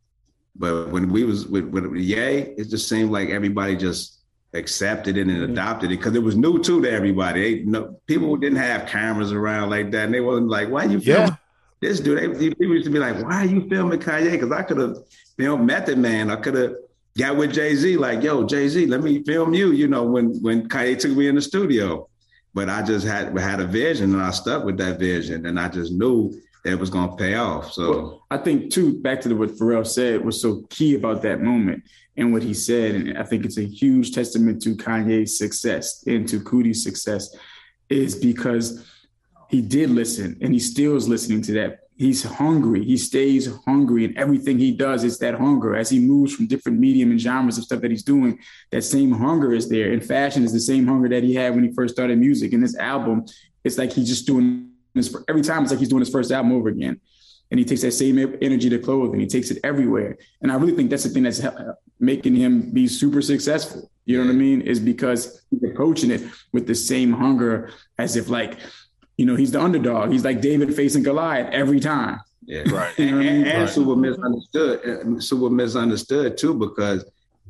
but when we was with, with Ye, it just seemed like everybody just accepted it and mm-hmm. adopted it because it was new too to everybody. They, you know, people didn't have cameras around like that, and they wasn't like, "Why you filming yeah. This dude?" They, people used to be like, "Why are you filming Kanye?" Because I could have filmed Method Man. I could have got with Jay Z, like, "Yo, Jay Z, let me film you." You know, when when Kanye took me in the studio, but I just had had a vision and I stuck with that vision, and I just knew it was going to pay off. So well, I think too, back to what Pharrell said was so key about that moment and what he said, and I think it's a huge testament to Kanye's success and to Coodie's success, is because he did listen and he still is listening to that. He's hungry. He stays hungry, and everything he does is that hunger. As he moves from different medium and genres of stuff that he's doing, that same hunger is there. And fashion is the same hunger that he had when he first started music. And this album, it's like he's just doing this for every time. It's like he's doing his first album over again and he takes that same energy to clothing. He takes it everywhere, and I really think that's the thing that's making him be super successful. You know what I mean? Is because he's approaching it with the same hunger as if like, you know, he's the underdog. He's like David facing Goliath every time. Yeah, right. *laughs* you know and, and, and right. super misunderstood, super misunderstood too, because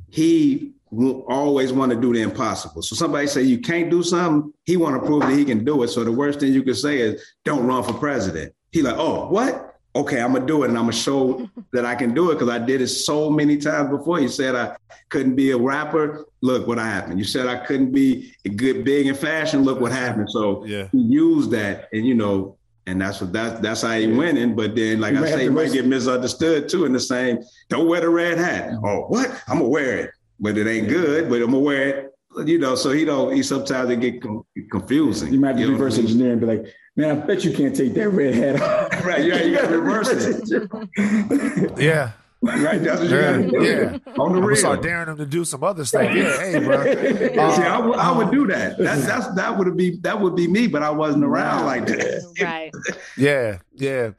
he will always want to do the impossible. So somebody say you can't do something, he want to prove that he can do it. So the worst thing you can say is don't run for president. He like, oh, what? Okay, I'm gonna do it and I'm gonna show *laughs* that I can do it because I did it so many times before. You said I couldn't be a rapper. Look what happened. You said I couldn't be a good big in fashion. Look what happened. So yeah. he used that, and you know, and that's what that's that's how he winning. But then, like you I say, he might get misunderstood too. In the same, don't wear the red hat. Oh, what? I'm gonna wear it, but it ain't good. But I'm gonna wear it. You know, so he don't. He sometimes it get confusing. You might be reverse engineer and be like, Man, I bet you can't take that red hat off. right, yeah, you got to reverse it. *laughs* yeah. Right, that's what Yeah, you gotta do. yeah. On the I'm gonna real. start daring him to do some other stuff. Yeah, hey, bro. Yeah, *laughs* see, I would, I would Uh, do that. That's that's that would be that would be me, but I wasn't around like that. Right. Yeah, yeah.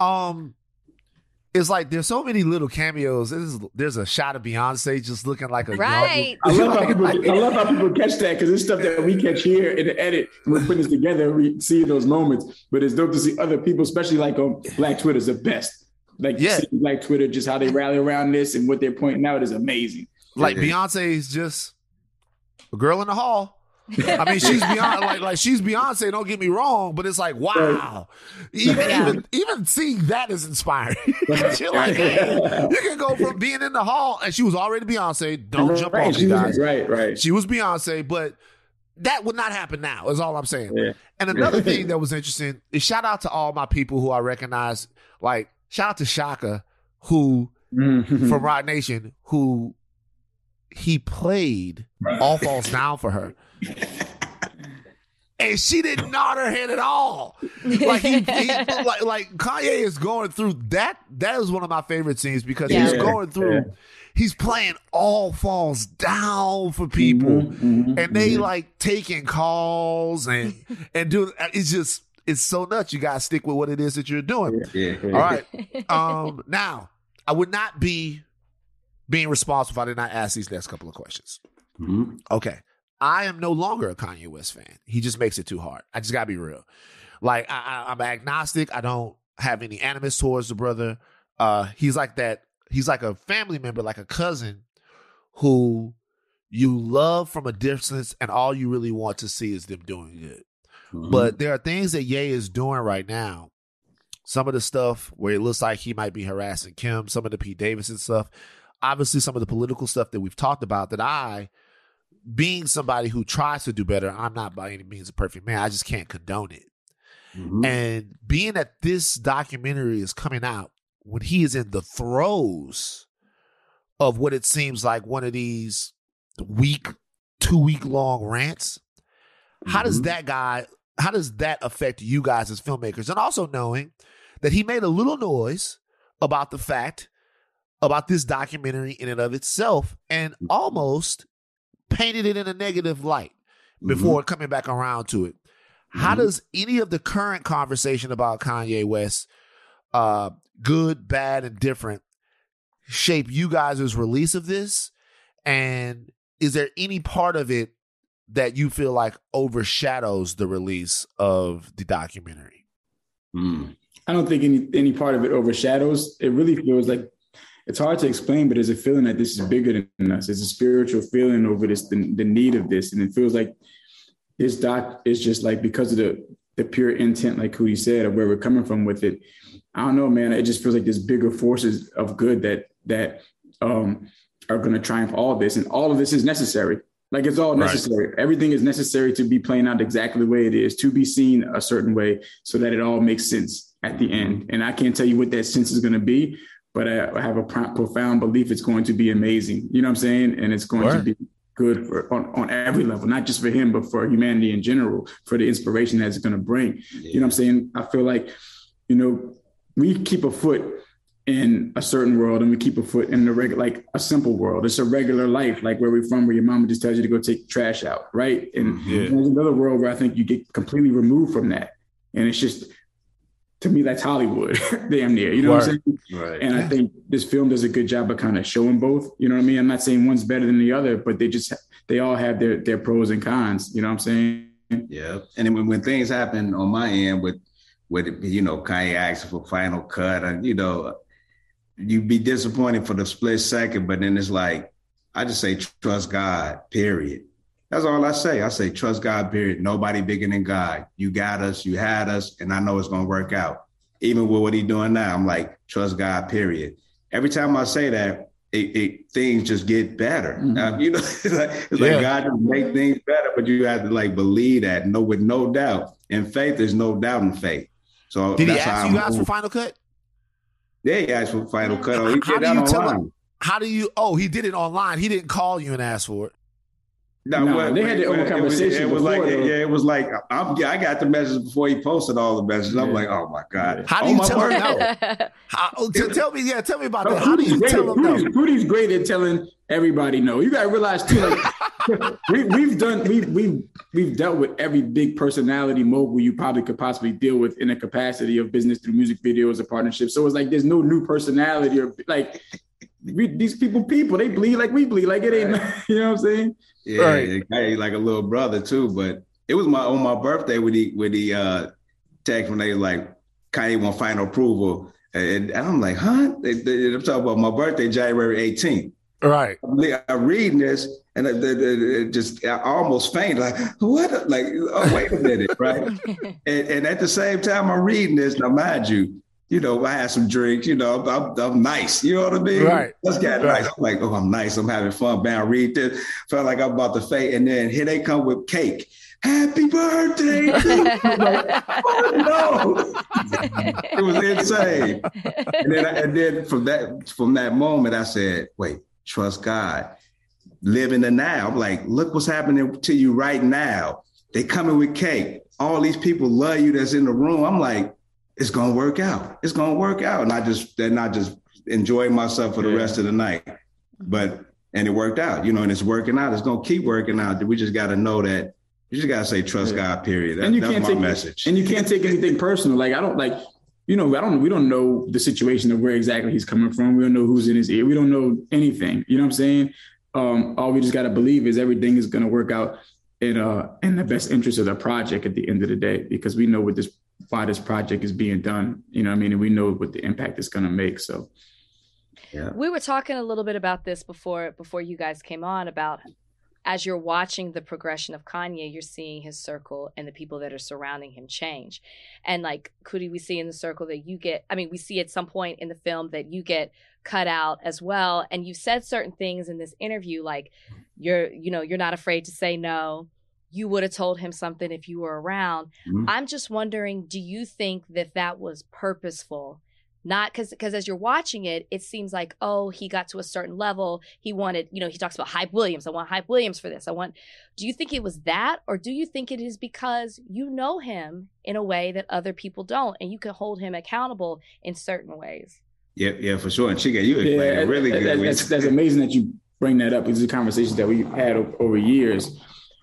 Um, it's like there's so many little cameos. There's, there's a shot of Beyonce just looking like a young- Right. I love how people. *laughs* I love how people catch that because it's stuff that we catch here in the edit. and We're putting this together. and We see those moments, but it's dope to see other people, especially like on Black Twitter's the best. Like Yeah. seeing Black Twitter, just how they rally around this and what they're pointing out is amazing. like Yeah. Beyonce is just a girl in the hall. I mean, she's Beyonce. Like, like she's Beyonce. Don't get me wrong, but it's like, wow. Even Yeah. even even seeing that is inspiring. *laughs* You're like, you can go from being in the hall, and she was already Beyonce. Don't jump right, off she me, was- guys. Right, right. She was Beyonce, but that would not happen now. Is all I'm saying. Yeah. And another thing *laughs* that was interesting is shout out to all my people who I recognize. Like shout out to Shaka, who Mhm. from Roc Nation, who he played All Falls Down for her. And she didn't nod her head at all. Like he, he *laughs* like, like Kanye is going through that. That is one of my favorite scenes because he's going through. Yeah. He's playing all falls down for people, Mhm, mhm, and they mhm. like taking calls and and doing. It's just it's so nuts. You gotta stick with what it is that you're doing. Yeah. All right. Um, now, I would not be being responsible if I did not ask these next couple of questions. Mhm. Okay. I am no longer a Kanye West fan. He just makes it too hard. I just gotta be real. Like I, I, I'm agnostic. I don't have any animus towards the brother. Uh, he's like that. He's like a family member, like a cousin, who you love from a distance, and all you really want to see is them doing good. Mhm. But there are things that Ye is doing right now. Some of the stuff where it looks like he might be harassing Kim, some of the Pete Davidson stuff, obviously some of the political stuff that we've talked about that I, being somebody who tries to do better, I'm not by any means a perfect man. I just can't condone it. Mhm. And being that this documentary is coming out when he is in the throes of what it seems like one of these week, two week long rants, how does Mhm. that guy, how does that affect you guys as filmmakers? And also knowing that he made a little noise about the fact about this documentary in and of itself and almost painted it in a negative light before coming back around to it. How Mhm. does any of the current conversation about Kanye West, uh, good, bad, and different, shape you guys' release of this? And is there any part of it that you feel like overshadows the release of the documentary? Mhm. I don't think any any part of it overshadows. It really feels like it's hard to explain, but there's a feeling that this is bigger than us. It's a spiritual feeling over this, the, the need of this, and it feels like this doc is just like because of the the pure intent, like who he said, of where we're coming from with it. I don't know, man. It just feels like there's bigger forces of good that that um, are going to triumph all this, and all of this is necessary. Like it's all necessary. Everything is necessary to be playing out exactly the way it is, to be seen a certain way, so that it all makes sense at the end. And I can't tell you what that sense is going to be, but I, I have a pro- profound belief it's going to be amazing. You know what I'm saying? And it's going Word. to be good for, on, on every level, not just for him, but for humanity in general, for the inspiration that it's going to bring. You know what I'm saying? I feel like, you know, we keep a foot in a certain world and we keep a foot in the regular, like a simple world. It's a regular life, like where we're from, where your mama just tells you to go take trash out, right? And mm-hmm. Yeah. there's another world where I think you get completely removed from that. And it's just, to me, that's Hollywood, *laughs* damn near. You know what I'm saying? Right. And I think this film does a good job of kind of showing both. You know what I mean? I'm not saying one's better than the other, but they just they all have their their pros and cons. You know what I'm saying? Yeah, and then when, when things happen on my end with with you know Kanye asking for final cut, and you know you'd be disappointed for the split second, but then it's like I just say trust God. Period. That's all I say. I say trust God. Period. Nobody bigger than God. You got us. You had us, and I know it's gonna work out. Even with what he's doing now, I'm like trust God. Period. Every time I say that, it, it things just get better. Mhm. Uh, you know, *laughs* it's like, it's Yeah. like God just make things better, but you have to like believe that, no, with no doubt. In faith, there's no doubt in faith. So Did he ask you guys for final cut? Yeah, he asked for final cut. Oh, he How did do you tell him? How do you? Oh, he did it online. He didn't call you and ask for it. No, nah, they had their own conversation. It was, before, like, yeah, it was like, I'm, yeah, I got the message before he posted all the messages. I'm like, oh my god, how do oh you tell him no? *laughs* How, oh, tell me, yeah, tell me about that. How do you tell him no? Rudy's great at telling everybody no. You got to realize too, like *laughs* we, have done, we, we've we've dealt with every big personality mogul you probably could possibly deal with in a capacity of business through music videos or partnerships. So it's like there's no new personality or like we, these people, people, they bleed like we bleed. Like it ain't, right. *laughs* you know what I'm saying? Yeah, right. like a little brother too. But it was my on my birthday with he when he uh text when they like Kanye want final approval, and, and I'm like, huh? They, they, I'm talking about my birthday, January 18th. Right. I'm reading this and it, it, it just I almost faint. Like what? Like oh wait a minute, right? *laughs* and, and, at the same time I'm reading this. Now mind you, you know, I had some drinks, you know, I'm, I'm nice. You know what I mean? Right. Let's get right. nice. I'm like, oh, I'm nice. I'm having fun. Man, read this. Felt like I'm about to fade. And then here they come with cake. Happy birthday. *laughs* like, oh no. it was insane. And then, and then from that from that moment, I said, wait, trust God. Live in the now. I'm like, look what's happening to you right now. They coming with cake. All these people love you that's in the room. I'm like, it's gonna work out. It's gonna work out. And I just then I just enjoying myself for the yeah. rest of the night. But and it worked out, you know, and it's working out. It's gonna keep working out. We just gotta know that you just gotta say trust yeah. God, period. That, and you can't take message. And you can't take anything personal. Like I don't like you know, I don't we don't know the situation of where exactly he's coming from. We don't know who's in his ear. We don't know anything. You know what I'm saying? Um, all we just gotta believe is everything is gonna work out in uh in the best interest of the project at the end of the day, because we know what this why this project is being done. You know I mean? And we know what the impact it's going to make. So, yeah. We were talking a little bit about this before before you guys came on about as you're watching the progression of Kanye, you're seeing his circle and the people that are surrounding him change. And like Coodie, we see in the circle that you get, I mean, we see at some point in the film that you get cut out as well. And you said certain things in this interview, like you're, you know, you're not afraid to say no you would have told him something if you were around. Mm-hmm. I'm just wondering, do you think that that was purposeful? Not because because as you're watching it, it seems like oh he got to a certain level. He wanted you know he talks about Hype Williams. I want Hype Williams for this. I want. Do you think it was that, or do you think it is because you know him in a way that other people don't, and you can hold him accountable in certain ways? Yeah, yeah, for sure. And Chike, you explained yeah, it really good. That's, that's, amazing that you bring that up. It's a conversation that we've had over years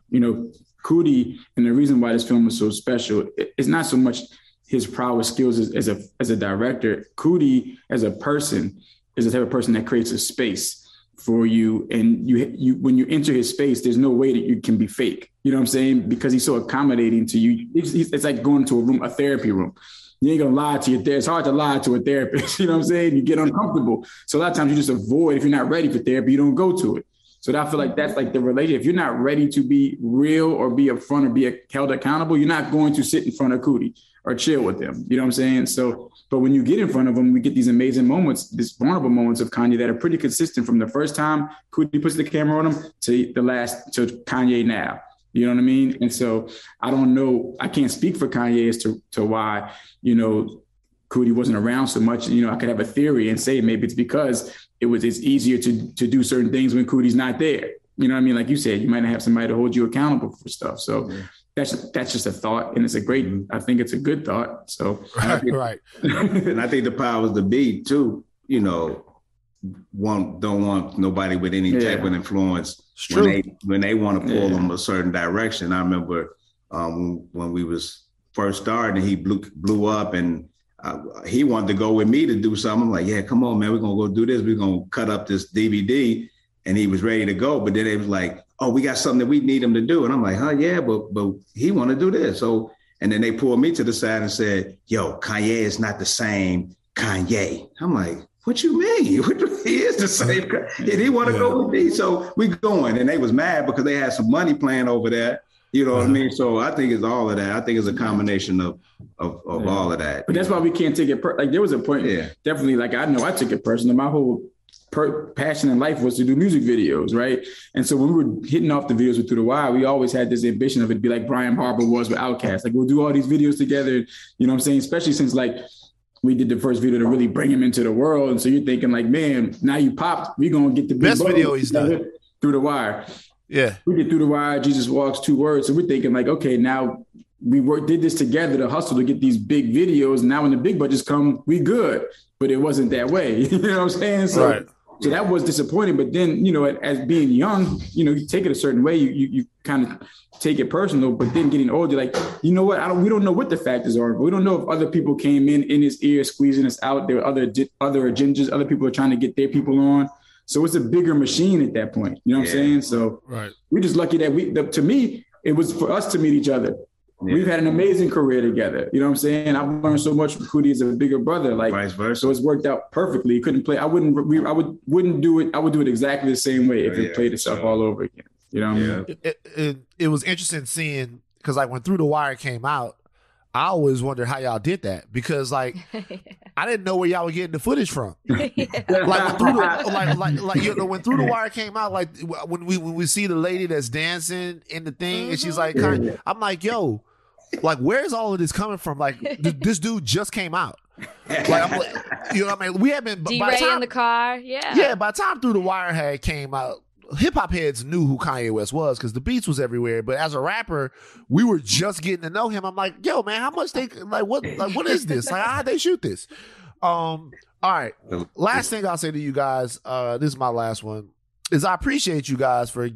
you know, Coodie, and the reason why this film is so special, it's not so much his prowess skills as, as a as a director. Coodie as a person is the type of person that creates a space for you and you you when you enter his space there's no way that you can be fake you know what i'm saying because he's so accommodating to you it's, it's like going to a room a therapy room you ain't gonna lie to your therapist. It's hard to lie to a therapist. *laughs* You know what I'm saying? You get uncomfortable. So a lot of times you just avoid. If you're not ready for therapy, you don't go to it. So I feel like that's like the relationship. If you're not ready to be real or be upfront or be held accountable, you're not going to sit in front of Coodie or chill with them. You know what I'm saying? So, but when you get in front of them, we get these amazing moments, these vulnerable moments of Kanye that are pretty consistent from the first time Coodie puts the camera on him to the last to Kanye now. You know what I mean? And so I don't know. I can't speak for Kanye as to to why you know Coodie wasn't around so much. You know, I could have a theory and say maybe it's because it was it's easier to to do certain things when Coodie's not there. You know what I mean? Like you said, you might not have somebody to hold you accountable for stuff. So yeah. that's that's just a thought, and it's a great. Mm-hmm. I think it's a good thought. So *laughs* right, *laughs* right. and I think the powers to be too. You know, want don't want nobody with any yeah. type of influence when they when they want to pull yeah. them a certain direction. I remember um, when we was first starting, he blew blew up and uh, he wanted to go with me to do something. I'm like, yeah, come on, man, we're gonna go do this. We're gonna cut up this DVD, and he was ready to go. But then it was like, oh, we got something that we need him to do, and I'm like, huh, yeah, but but he want to do this. So and then they pulled me to the side and said, yo, Kanye is not the same Kanye. I'm like, what you mean? *laughs* he is the same. And he want to *laughs* yeah. go with me, so we going. And they was mad because they had some money playing over there you know what I uh-huh. mean? So I think it's all of that. I think it's a combination of of, of yeah. all of that. But that's why we can't take it per- like there was a point. Yeah. Definitely, like I know I took it personal. My whole per- passion in life was to do music videos, right? And so when we were hitting off the videos with Through the Wire, we always had this ambition of it to be like Bryan Barber was with Outkast. Like we'll do all these videos together. You know what I'm saying? Especially since like we did the first video to really bring him into the world. And so you're thinking like, man, now you popped. We're gonna get the best video he's done *laughs* through the wire. Yeah. We get through the wire, Jesus walks two words. So we're thinking like, okay, now we work, did this together to hustle to get these big videos. Now when the big budgets come, we good. But it wasn't that way. *laughs* you know what I'm saying? So, Right. so that was disappointing. But then, you know, as being young, you know, you take it a certain way. You you, you kind of take it personal. But then getting older, like, you know what? I don't. We don't know what the factors are. We don't know if other people came in in his ear, squeezing us out. There were other other agendas. Other people are trying to get their people on. So it's a bigger machine at that point. You know what Yeah. I'm saying? So Right. we're just lucky that we. The, to me, it was for us to meet each other. We've had an amazing career together. You know what I'm saying? I've learned so much from Coodie as a bigger brother. Like Vice versa. so it's worked out perfectly. He couldn't play. I wouldn't. We, I would wouldn't do it. I would do it exactly the same way if oh, Yeah, it played itself sure. all over again. You know what I mean? It, it, it was interesting seeing because like when Through the Wire came out, I always wondered how y'all did that because like *laughs* I didn't know where y'all were getting the footage from. *laughs* Like when through the like like like you know when Through the Wire came out, like when we when we see the lady that's dancing in the thing and she's like, Yeah. Mm-hmm. I'm like, yo, like where's all of this coming from? Like th- *laughs* this dude just came out. Like I'm like, you know what I mean? We have been D by the Ray time in the car. Yeah. yeah, by the time Through the Wire had came out, hip hop heads knew who Kanye West was because the beats was everywhere. But as a rapper, we were just getting to know him. I'm like, yo, man, how much they like? What like what is this? Like, how they shoot this? Um, all right. Last thing I'll say to you guys, uh, this is my last one, is I appreciate you guys for uh,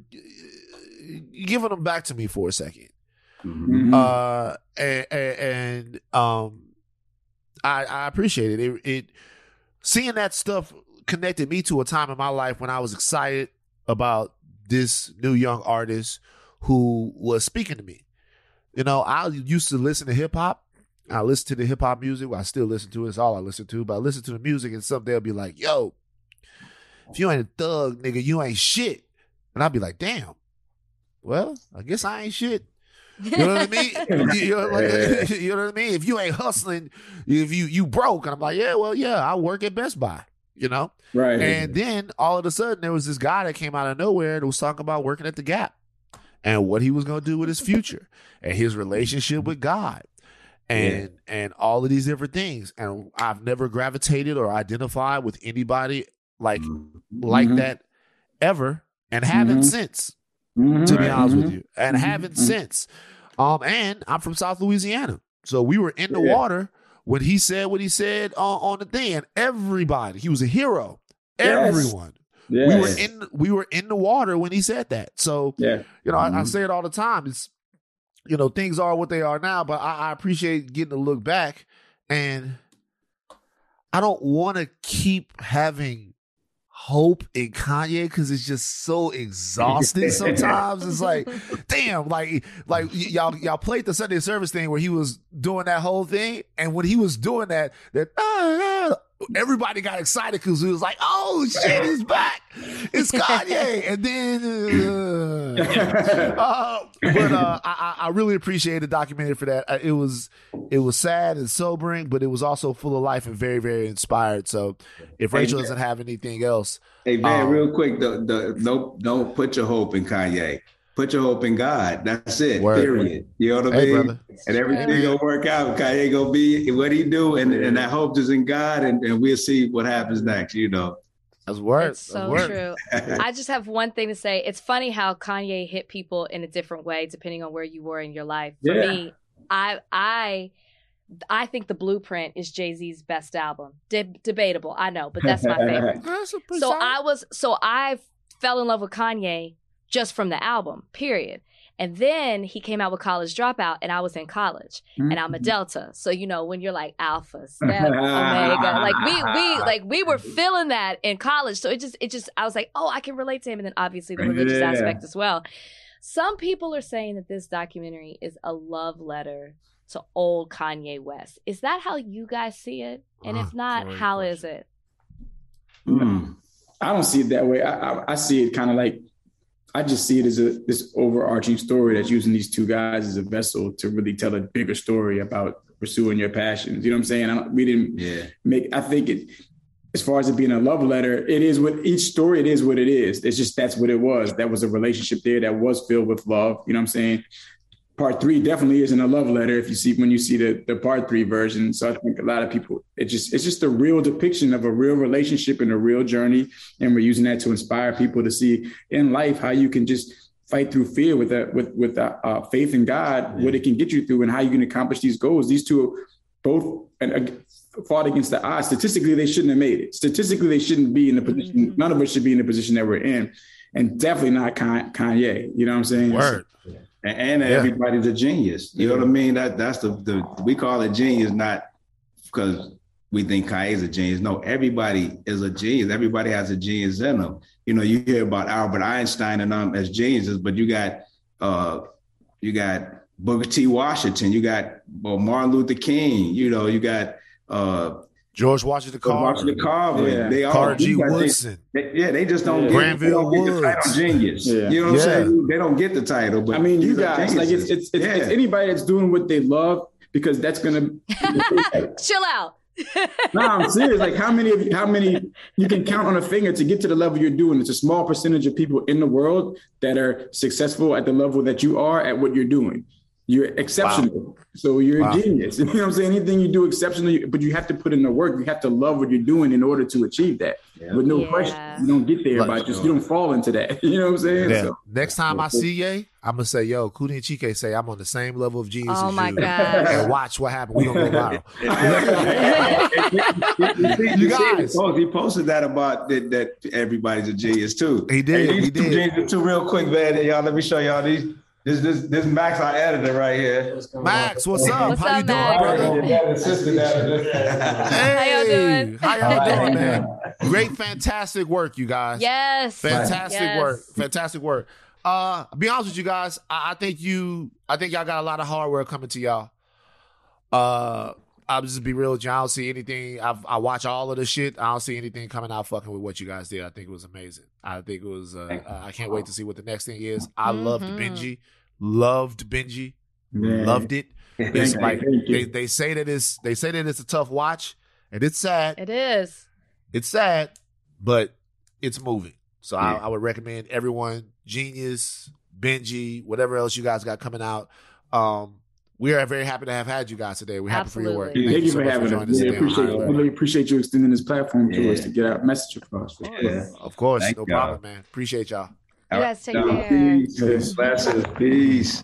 giving them back to me for a second. Mhm. Mhm. Uh, and, and, and um, I I appreciate it. It it seeing that stuff connected me to a time in my life when I was excited about this new young artist who was speaking to me. You know, I used to listen to hip hop. I listen to the hip hop music. Well, I still listen to it. It's all I listen to. But I listen to the music, and some they'll be like, "Yo, if you ain't a thug, nigga, you ain't shit." And I'll be like, "Damn. Well, I guess I ain't shit." You know what I mean? *laughs* you, know, like, *laughs* you know what I mean? If you ain't hustling, if you you broke, and I'm like, yeah, well, yeah, I work at Best Buy. You know, right. and then all of a sudden there was this guy that came out of nowhere that was talking about working at the Gap and what he was going to do with his future and his relationship with God and and all of these different things. And I've never gravitated or identified with anybody like like Mhm. that ever, and haven't Mhm. since Mhm. to be honest with Mhm. you, and Mhm. haven't since. Um, and I'm from South Louisiana, so we were in the Yeah. water when he said what he said on, on the thing, and everybody, he was a hero. Yes. Everyone, Yes. we were in we were in the water when he said that. So Yeah. you know, I, I Mhm. say it all the time. It's you know things are what they are now, but I, I appreciate getting to look back, and I don't want to keep having hope in Kanye because it's just so exhausting *laughs* sometimes. it's like, damn, like like y- y'all y'all played the Sunday service thing where he was doing that whole thing, and when he was doing that, that ah, ah, everybody got excited because it was like, oh shit, he's back, it's *laughs* Kanye, and then. Uh, *laughs* uh, but uh, I, I I really appreciate the documentary for that. Uh, It was it was sad and sobering, but it was also full of life and very very inspired. So, if Rachel doesn't have anything else, Hey man, Um, real quick, the, the, don't don't put your hope in Kanye. Put your hope in God. That's it. Word. Period. You know what I hey mean? brother, And everything Amen. gonna work out. Kanye gonna be what he do, and and that hope is in God, and, and we'll see what happens next. You know. that's word. It's That's so word. true. *laughs* I just have one thing to say. It's funny how Kanye hit people in a different way depending on where you were in your life. For Yeah. me, I I I think the Blueprint is Jay Z's best album. De- debatable, I know, but that's my *laughs* favorite. That's so I was so I fell in love with Kanye just from the album. Period. And then he came out with College Dropout, and I was in college, and I'm a Mm-hmm. Delta. So you know when you're like Alpha, *laughs* Step, Omega, like we we like we were feeling that in college. So it just it just I was like, oh, I can relate to him, and then obviously the religious Yeah. aspect as well. Some people are saying that this documentary is a love letter to old Kanye West. Is that how you guys see it? And if not, great how question. is it? Hmm. I don't see it that way. I, I, I see it kind of like I just see it as a this overarching story that's using these two guys as a vessel to really tell a bigger story about pursuing your passions. You know what I'm saying? I we didn't Yeah. make. I think it, as far as it being a love letter, it is what each story. It is what it is. It's just that's what it was. That was a relationship there that was filled with love. You know what I'm saying? Part three definitely isn't a love letter. If you see when you see the the part three version, so I think a lot of people it just it's just a real depiction of a real relationship and a real journey, and we're using that to inspire people to see in life how you can just fight through fear with that with with uh, uh, faith in God, what it can get you through, and how you can accomplish these goals. These two both and uh, fought against the odds. Statistically, they shouldn't have made it. Statistically, they shouldn't be in the position. Mm-hmm. None of us should be in the position that we're in, and definitely not Kanye. You know what I'm saying? Word. And, and yeah. everybody's a genius. You know what I mean? That that's the the we call it genius not because we think Kanye is a genius. No, everybody is a genius. Everybody has a genius in them. You know, you hear about Albert Einstein and them as geniuses, but you got uh you got Booker T. Washington, you got well, Martin Luther King, you know, you got uh George Washington Carver. Washington Carver. Yeah. They all Carter G. Woodson. They, yeah, they just don't, yeah. get, Granville they don't get the title genius. Yeah. You know what yeah. I'm saying? They don't get the title. But I mean, you guys, like it's it's, it's, it's anybody that's doing what they love because that's gonna *laughs* chill out. no, I'm serious. Like how many of you, how many you can count on a finger to get to the level you're doing. It's a small percentage of people in the world that are successful at the level that you are at what you're doing. You're exceptional. Wow. So you're wow. a genius. *laughs* You know what I'm saying? Anything you do exceptionally, but you have to put in the work. You have to love what you're doing in order to achieve that. Yeah. With no yeah. question, you don't get there by just uh, you don't fall into that. *laughs* You know what I'm saying? Yeah. So, Next time I see Ye, I'm gonna say, "Yo, Coodie and Chike say I'm on the same level of genius oh as my you." God. And watch what happens. We gonna go viral. *laughs* you guys, he posted that about that, that everybody's a genius too. He did. Hey, he did. Genius too, real quick, man. Y'all, let me show y'all these. This this this Max, our editor, right here. Max, what's up? What's how up, you doing, brother? hey, how y'all doing? How y'all doing, man? Great, fantastic work, you guys. Yes, fantastic yes. work. Fantastic work. Uh, be honest with you guys, I, I think you, I think y'all got a lot of hard work coming to y'all. Uh, I'll just be real with you. I don't see anything. I've, I watch all of the shit. I don't see anything coming out fucking with what you guys did. I think it was amazing. I think it was. Uh, uh, I can't wait to see what the next thing is. I mm-hmm. loved Benji. Loved Benji. Man. Loved it. *laughs* It's like they, they say that it's they say that it's a tough watch, and it's sad. It is. It's sad, but it's moving. So yeah. I, I would recommend everyone, Genius, Benji, whatever else you guys got coming out. Um, we are very happy to have had you guys today. We're happy Absolutely. for your work. Thank, Thank you, for having us. We appreciate, we really appreciate you extending this platform to us to get our message across. Yeah. Of course, Thank no y'all. problem, man. Appreciate y'all. You guys take care. Peace. Peace.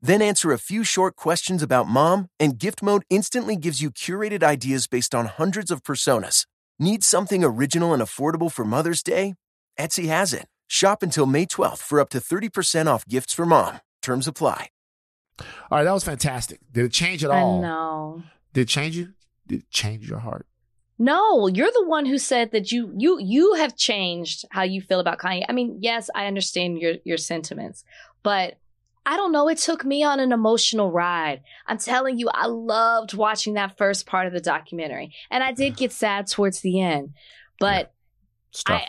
Then answer a few short questions about mom, and gift mode instantly gives you curated ideas based on hundreds of personas. Need something original and affordable for Mother's Day? Etsy has it. Shop until May 12th for up to 30% off gifts for mom. Terms apply. All right, that was fantastic. Did it change at all? No. Did it change you? Did it change your heart? No, you're the one who said that you you you have changed how you feel about Kanye. I mean, yes, I understand your your sentiments, but I don't know, it took me on an emotional ride. I'm telling you, I loved watching that first part of the documentary. And I did *sighs* get sad towards the end. But yeah.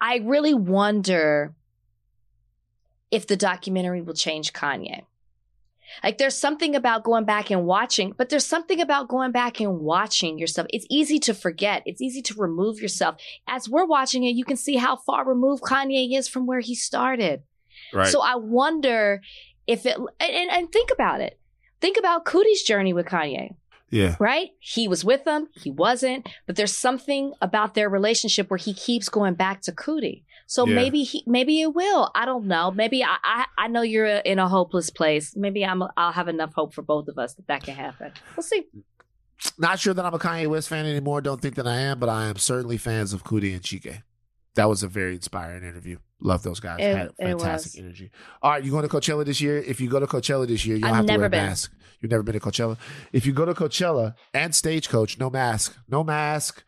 I I really wonder if the documentary will change Kanye. Like there's something about going back and watching, but there's something about going back and watching yourself. It's easy to forget. It's easy to remove yourself. As we're watching it, you can see how far removed Kanye is from where he started. Right. So I wonder if it and, and think about it. Think about Coodie's journey with Kanye. Yeah. Right? He was with them, he wasn't, but there's something about their relationship where he keeps going back to Coodie. So yeah. maybe he, maybe it will. I don't know. Maybe I, I, I know you're in a hopeless place. Maybe I'm, I'll have enough hope for both of us that that can happen. We'll see. Not sure that I'm a Kanye West fan anymore. Don't think that I am, but I am certainly fans of Coodie and Chike. That was a very inspiring interview. Love those guys. It- Had fantastic energy. All right, you going to Coachella this year? If you go to Coachella this year, you don't I've have to wear a been. mask. You've never been to Coachella. If you go to Coachella and Stagecoach, no mask, no mask,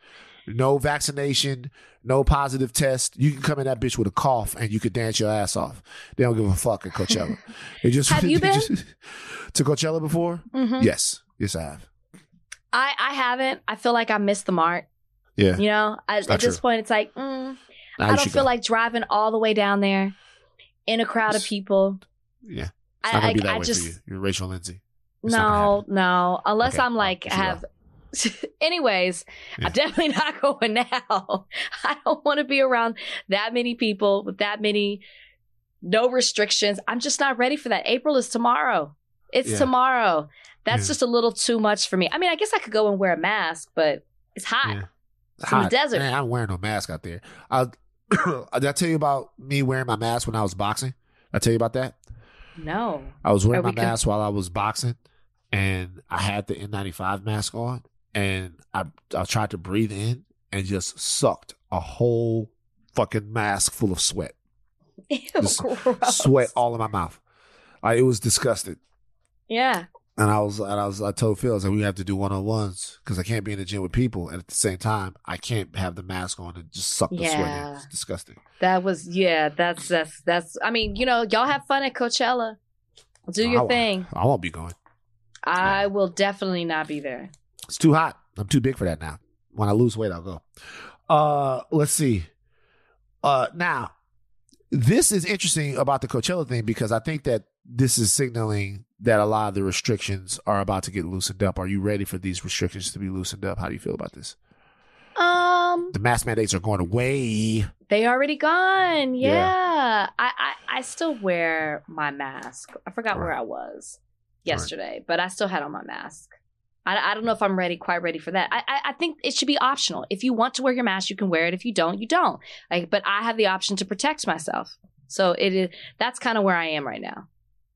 no vaccination, no positive test. You can come in that bitch with a cough and you could dance your ass off. They don't give a fuck at Coachella. *laughs* They just Have *laughs* you been? just- *laughs* to Coachella before? Mhm. Yes, yes, I have. I I haven't. I feel like I missed the mark. Yeah, You know, I, at this point, it's like mm, Now I don't feel go. like driving all the way down there in a crowd of people. yeah. It's I, not gonna be that I way just for you. You're Rachel Lindsay. It's no, no. Unless Okay, I'm like have. *laughs* Anyways, Yeah. I'm definitely *laughs* not going now. *laughs* I don't want to be around that many people with that many no restrictions. I'm just not ready for that. April is tomorrow. It's Yeah. tomorrow. That's Yeah. just a little too much for me. I mean, I guess I could go and wear a mask, but it's hot. It's in the desert. Man, I'm wearing no mask out there. I, *coughs* did I tell you about me wearing my mask when I was boxing? I tell you about that. No. I was wearing Are my we con- mask while I was boxing, and I had the N95 mask on, and I I tried to breathe in and just sucked a whole fucking mask full of sweat, *laughs* Ew, sweat all in my mouth. Like, it was disgusting. Yeah. And I was, and I was, I told Phil, I was like, we have to do one on ones because I can't be in the gym with people, and at the same time, I can't have the mask on and just suck the sweat in. Yeah. It's disgusting. That was yeah, that's that's that's I mean, you know, y'all have fun at Coachella. Do I your won't- thing. I won't be going. I will definitely not be there. It's too hot. I'm too big for that now. When I lose weight, I'll go. Uh, let's see. Uh, now this is interesting about the Coachella thing because I think that this is signaling that a lot of the restrictions are about to get loosened up. Are you ready for these restrictions to be loosened up? How do you feel about this? Um The mask mandates are going away. they already gone. Yeah. Yeah. I, I I still wear my mask. I forgot where I was yesterday, but I still had on my mask. I, I don't know if I'm ready, quite ready for that. I, I I think it should be optional. If you want to wear your mask, you can wear it. If you don't, you don't. Like, but I have the option to protect myself. So it is. That's kind of where I am right now.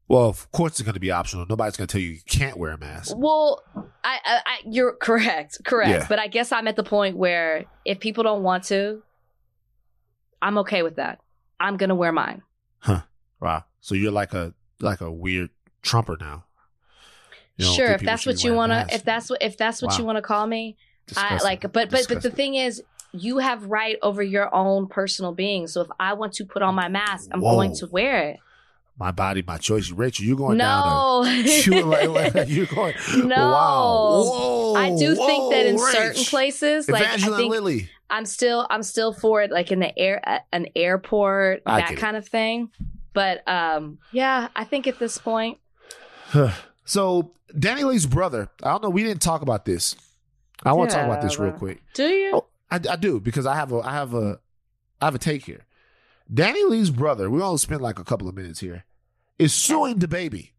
Well, of course, it's going to be optional. Nobody's going to tell you you can't wear a mask. Well, I, I, I you're *laughs* correct, correct. Yeah. But I guess I'm at the point where if people don't want to, I'm okay with that. I'm gonna wear mine. Huh. Wow. So you're like a like a weird Trumper now. Sure, if that's what you want to, if that's what, if that's what you want to call me, I like. But but but the thing is, you have right over your own personal being. So if I want to put on my mask, I'm Whoa. going to wear it. My body, my choice. Rachel, you're going down. No, A, *laughs* you *laughs* like, like, you're going. No. Wow. Whoa. I do think that in whoa, certain places, like I think Lilly. I'm still I'm still for it, like in the air, an airport, I that get it. kind of thing. But um, yeah, I think at this point, *sighs* so DaniLeigh's brother. I don't know. We didn't talk about this. I want to talk about this real quick. do you? Oh, I, I do because I have a I have a I have a take here. DaniLeigh's brother. We only spend like a couple of minutes here. Is suing DaBaby.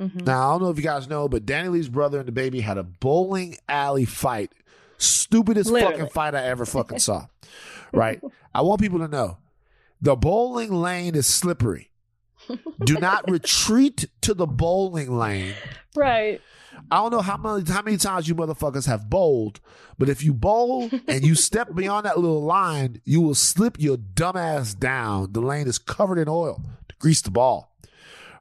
Mhm. Now I don't know if you guys know, but DaniLeigh's brother and DaBaby had a bowling alley fight. Stupidest Literally. fucking fight I ever fucking saw. *laughs* Right? I want people to know the bowling lane is slippery. Do not *laughs* retreat to the bowling lane. Right. I don't know how many how many times you motherfuckers have bowled, but if you bowl and you step *laughs* beyond that little line, you will slip your dumb ass down. The lane is covered in oil to grease the ball.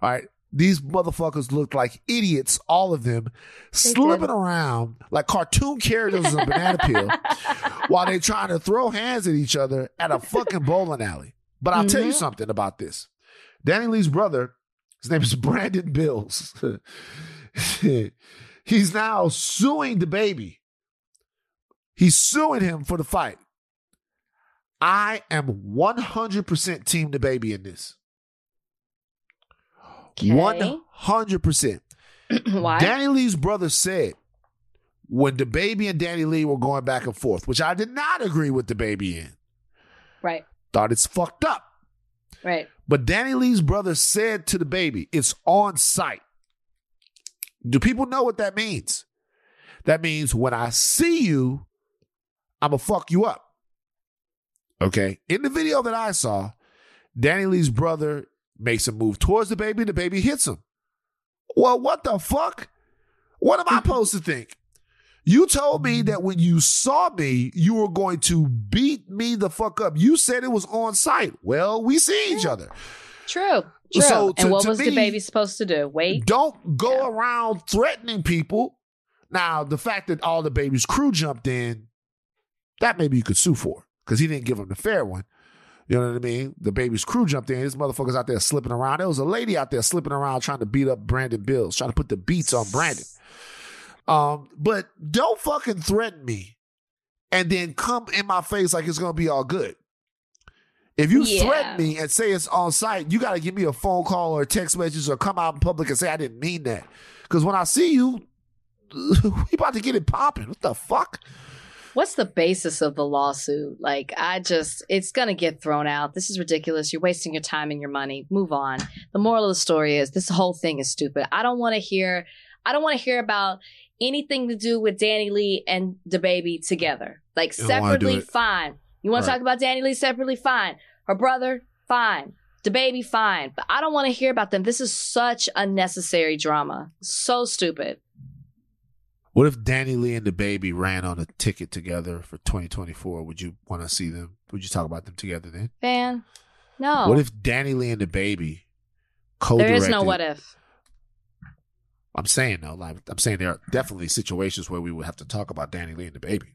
All right. These motherfuckers looked like idiots, all of them, slipping around like cartoon characters in a banana peel *laughs* while they're trying to throw hands at each other at a fucking bowling alley. But I'll tell you Mhm. something about this. DaniLeigh's brother, his name is Brandon Bills. *laughs* *laughs* He's now suing DaBaby. He's suing him for the fight. I am 100% team DaBaby in this. Okay. 100%. *clears throat* Why? DaniLeigh's brother said when DaBaby and DaniLeigh were going back and forth, which I did not agree with DaBaby in, right. thought it's fucked up. Right. But DaniLeigh's brother said to DaBaby, it's on site. Do people know what that means? That means when I see you, I'm going to fuck you up. Okay. In the video that I saw, DaniLeigh's brother makes a move towards DaBaby, the baby hits him. Well, what the fuck? What am I *laughs* supposed to think? You told me that when you saw me, you were going to beat me the fuck up. You said it was on site. Well, we see each other. True. True. So to- and what was DaBaby supposed to do? Wait. Don't go around threatening people. Now, the fact that all DaBaby's crew jumped in, that maybe you could sue for because he didn't give him the fair one. You know what I mean? DaBaby's crew jumped in. This motherfucker's out there slipping around. There was a lady out there slipping around trying to beat up Brandon Bills, trying to put the beats on Brandon. Um, but don't fucking threaten me and then come in my face like it's gonna be all good. If you Yeah. threaten me and say it's on site, you got to give me a phone call or a text message or come out in public and say I didn't mean that. Because when I see you, *laughs* we about to get it popping. What the fuck? What's the basis of the lawsuit? Like, I just, it's going to get thrown out. This is ridiculous. You're wasting your time and your money. Move on. The moral of the story is this whole thing is stupid. I don't want to hear, I don't want to hear about anything to do with DaniLeigh and DaBaby together. Like, You don't wanna do separately, fine. You want Right. to talk about DaniLeigh separately? Fine. Her brother, fine. DaBaby, fine. But I don't want to hear about them. This is such unnecessary drama. So stupid. What if DaniLeigh and DaBaby ran on a ticket together for 2024? Would you want to see them? Would you talk about them together then? Fan. No. What if DaniLeigh and DaBaby co-directed? there is no what if. I'm saying though, like I'm saying there are definitely situations where we would have to talk about DaniLeigh and DaBaby.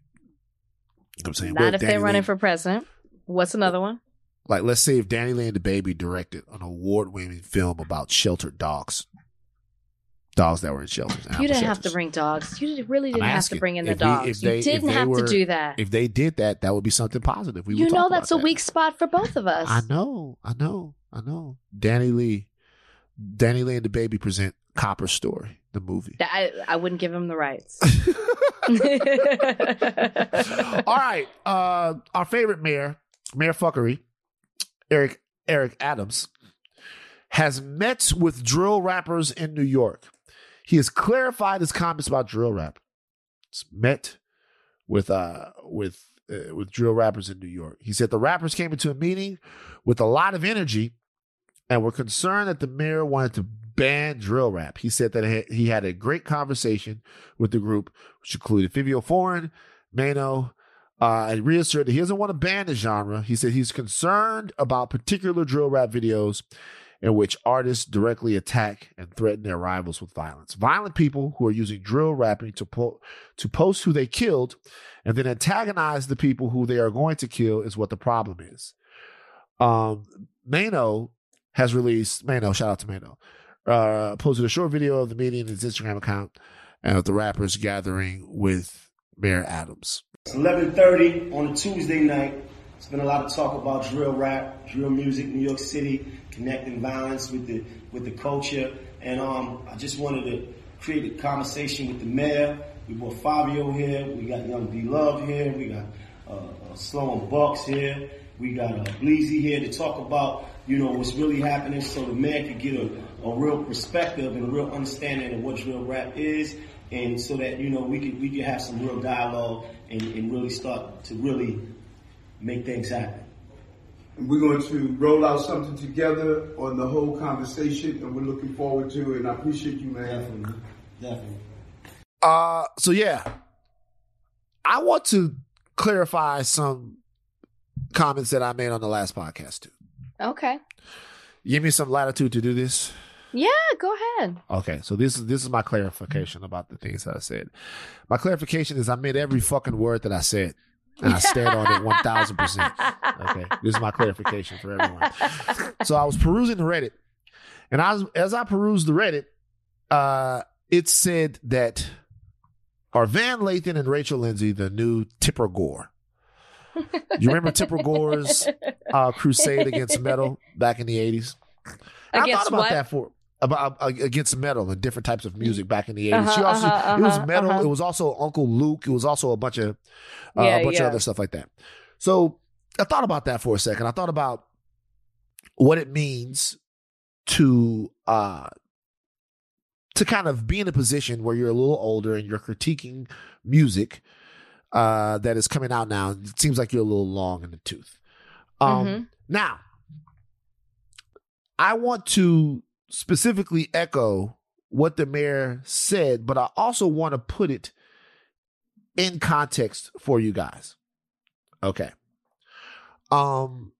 You know what I'm saying? What Not if they're running for president. What's another one? like let's say if DaniLeigh and DaBaby directed an award-winning film about sheltered dogs, dogs that were in shelters. You didn't have to bring dogs. You really didn't have to bring in the we- dogs. they- you didn't have were- to do that. If they did that, that would be something positive. We you know that's a that. weak spot for both of us. I know, I know, I know. DaniLeigh, Danny Lee and DaBaby present Copper Story, the movie. I, I wouldn't give him the rights. *laughs* *laughs* All right, uh, our favorite mayor, Mayor Fuckery, Eric Eric Adams, has met with drill rappers in New York. He has clarified his comments about drill rap. He's met with uh with uh, with drill rappers in New York. He said the rappers came into a meeting with a lot of energy and were concerned that the mayor wanted to ban drill rap. He said that he- had a great conversation with the group, which included Fivio Foreign, Maino, uh, and reassured that he doesn't want to ban the genre. He said he's concerned about particular drill rap videos in which artists directly attack and threaten their rivals with violence. Violent people who are using drill rapping to po- to post who they killed and then antagonize the people who they are going to kill is what the problem is. Um, Maino has released Maino. Shout out to Maino. Uh, posted a short video of the meeting in his Instagram account and of the rappers gathering with Mayor Adams. It's 11:30 on a Tuesday night. It's been a lot of talk about drill rap, drill music, New York City, connecting violence with the with the culture, and um, I just wanted to create a conversation with the mayor. We brought Fivio here. We got Young B Love here. We got uh, uh, Sloan Bucks here. We got uh, Bleezy here to talk about you know what's really happening, so the man could get a, a real perspective and a real understanding of what drill rap is, and so that you know we could we could have some real dialogue and, and really start to really make things happen. We're going to roll out something together on the whole conversation, and we're looking forward to it. And I appreciate you, man. Definitely, definitely. Uh, so yeah, I want to clarify some comments that I made on the last podcast too. Okay. Give me some latitude to do this. Yeah, go ahead. Okay, so this is this is my clarification about the things that I said. My clarification is I meant every fucking word that I said, and I stand on it one thousand percent. Okay, this is my clarification for everyone. So I was perusing the Reddit, and I as I perused the Reddit, uh, it said that are Van Lathan and Rachel Lindsay the new Tipper Gore? You remember Tipper Gore's uh, crusade against metal back in the eighties? I thought about what? that for about uh, against metal and different types of music back in the 80s. Uh-huh, also uh-huh, it was uh-huh, metal. uh-huh. It was also Uncle Luke. It was also a bunch of uh, Yeah, a bunch yeah. of other stuff like that. So I thought about that for a second. I thought about what it means to uh to kind of be in a position where you're a little older and you're critiquing music uh that is coming out now. It seems like you're a little long in the tooth. Um Mhm. now I want to specifically echo what the mayor said, but I also want to put it in context for you guys. Okay. Um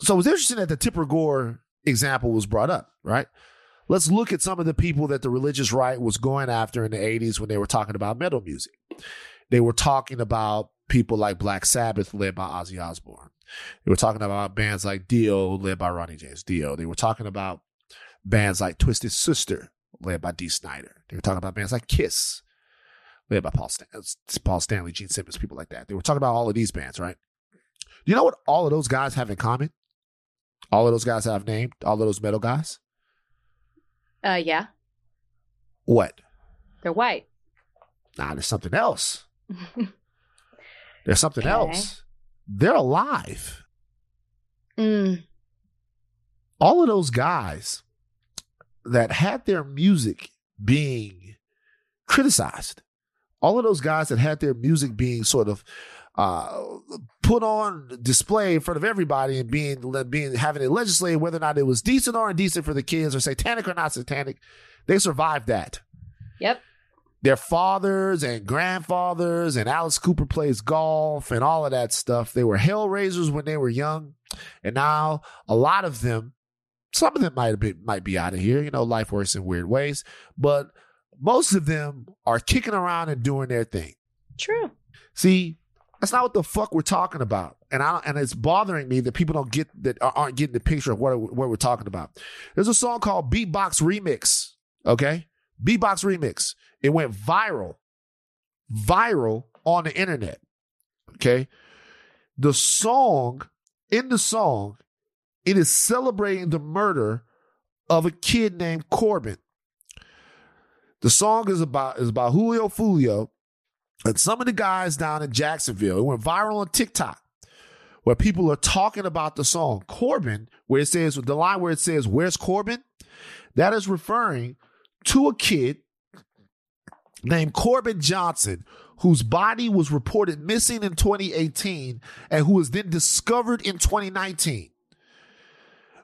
so it was interesting that the Tipper Gore example was brought up, right? Let's look at some of the people that the religious right was going after in the 80s when they were talking about metal music. They were talking about people like Black Sabbath, led by Ozzy Osbourne. They were talking about bands like Dio, led by Ronnie James Dio. They were talking about bands like Twisted Sister, led by Dee Snider. They were talking about bands like Kiss, led by Paul, Stan- Paul Stanley, Gene Simmons, people like that. They were talking about all of these bands, right? Do you know what all of those guys have in common? All of those guys I've named, all of those metal guys. Uh, yeah, What? they're white. Nah, there's something else. *laughs* There's something Okay. else. They're alive. Mm. All of those guys that had their music being criticized, all of those guys that had their music being sort of uh, put on display in front of everybody and being being having it legislated whether or not it was decent or indecent for the kids or satanic or not satanic, they survived that. Yep. their fathers and grandfathers and Alice Cooper plays golf and all of that stuff. They were hellraisers when they were young, and now a lot of them, some of them might be might be out of here. You know, life works in weird ways, but most of them are kicking around and doing their thing. True. See, that's not what the fuck we're talking about, and I and it's bothering me that people don't get that aren't getting the picture of what what we're talking about. There's a song called Beatbox Remix. Okay, Beatbox Remix. It went viral, viral on the internet. Okay, the song in the song, it is celebrating the murder of a kid named Corbin. The song is about is about Julio Foolio and some of the guys down in Jacksonville. It went viral on TikTok where people are talking about the song Corbin, where it says the line where it says, Where's Corbin? That is referring to a kid named Corbin Johnson, whose body was reported missing in 2018 and who was then discovered in 2019.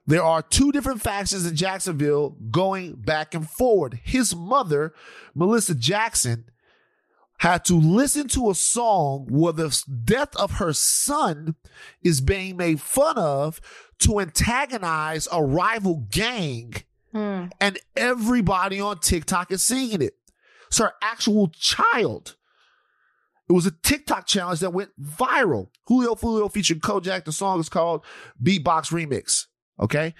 There are two different factions in Jacksonville going back and forward. His mother, Melissa Jackson, had to listen to a song where the death of her son is being made fun of to antagonize a rival gang. Hmm. And everybody on TikTok is singing it. It's her actual child. It was a TikTok challenge that went viral. Julio Foolio featured Kojak. The song is called Beatbox Remix. Okay.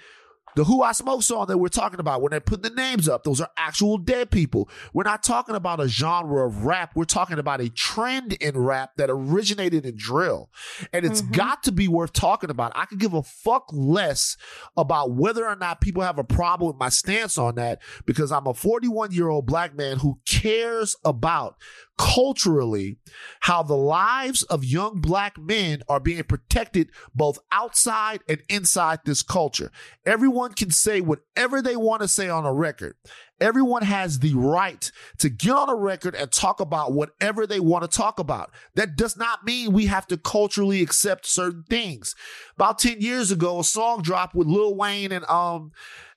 The Who I Smoke song that we're talking about, when they put the names up, those are actual dead people. We're not talking about a genre of rap. We're talking about a trend in rap that originated in drill. And it's mm-hmm. got to be worth talking about. I could give a fuck less about whether or not people have a problem with my stance on that because I'm a 41 year old black man who cares about culturally how the lives of young black men are being protected both outside and inside this culture. Everyone can say whatever they want to say on a record. Everyone has the right to get on a record and talk about whatever they want to talk about. That does not mean we have to culturally accept certain things. About 10 years ago, a song dropped with Lil Wayne and um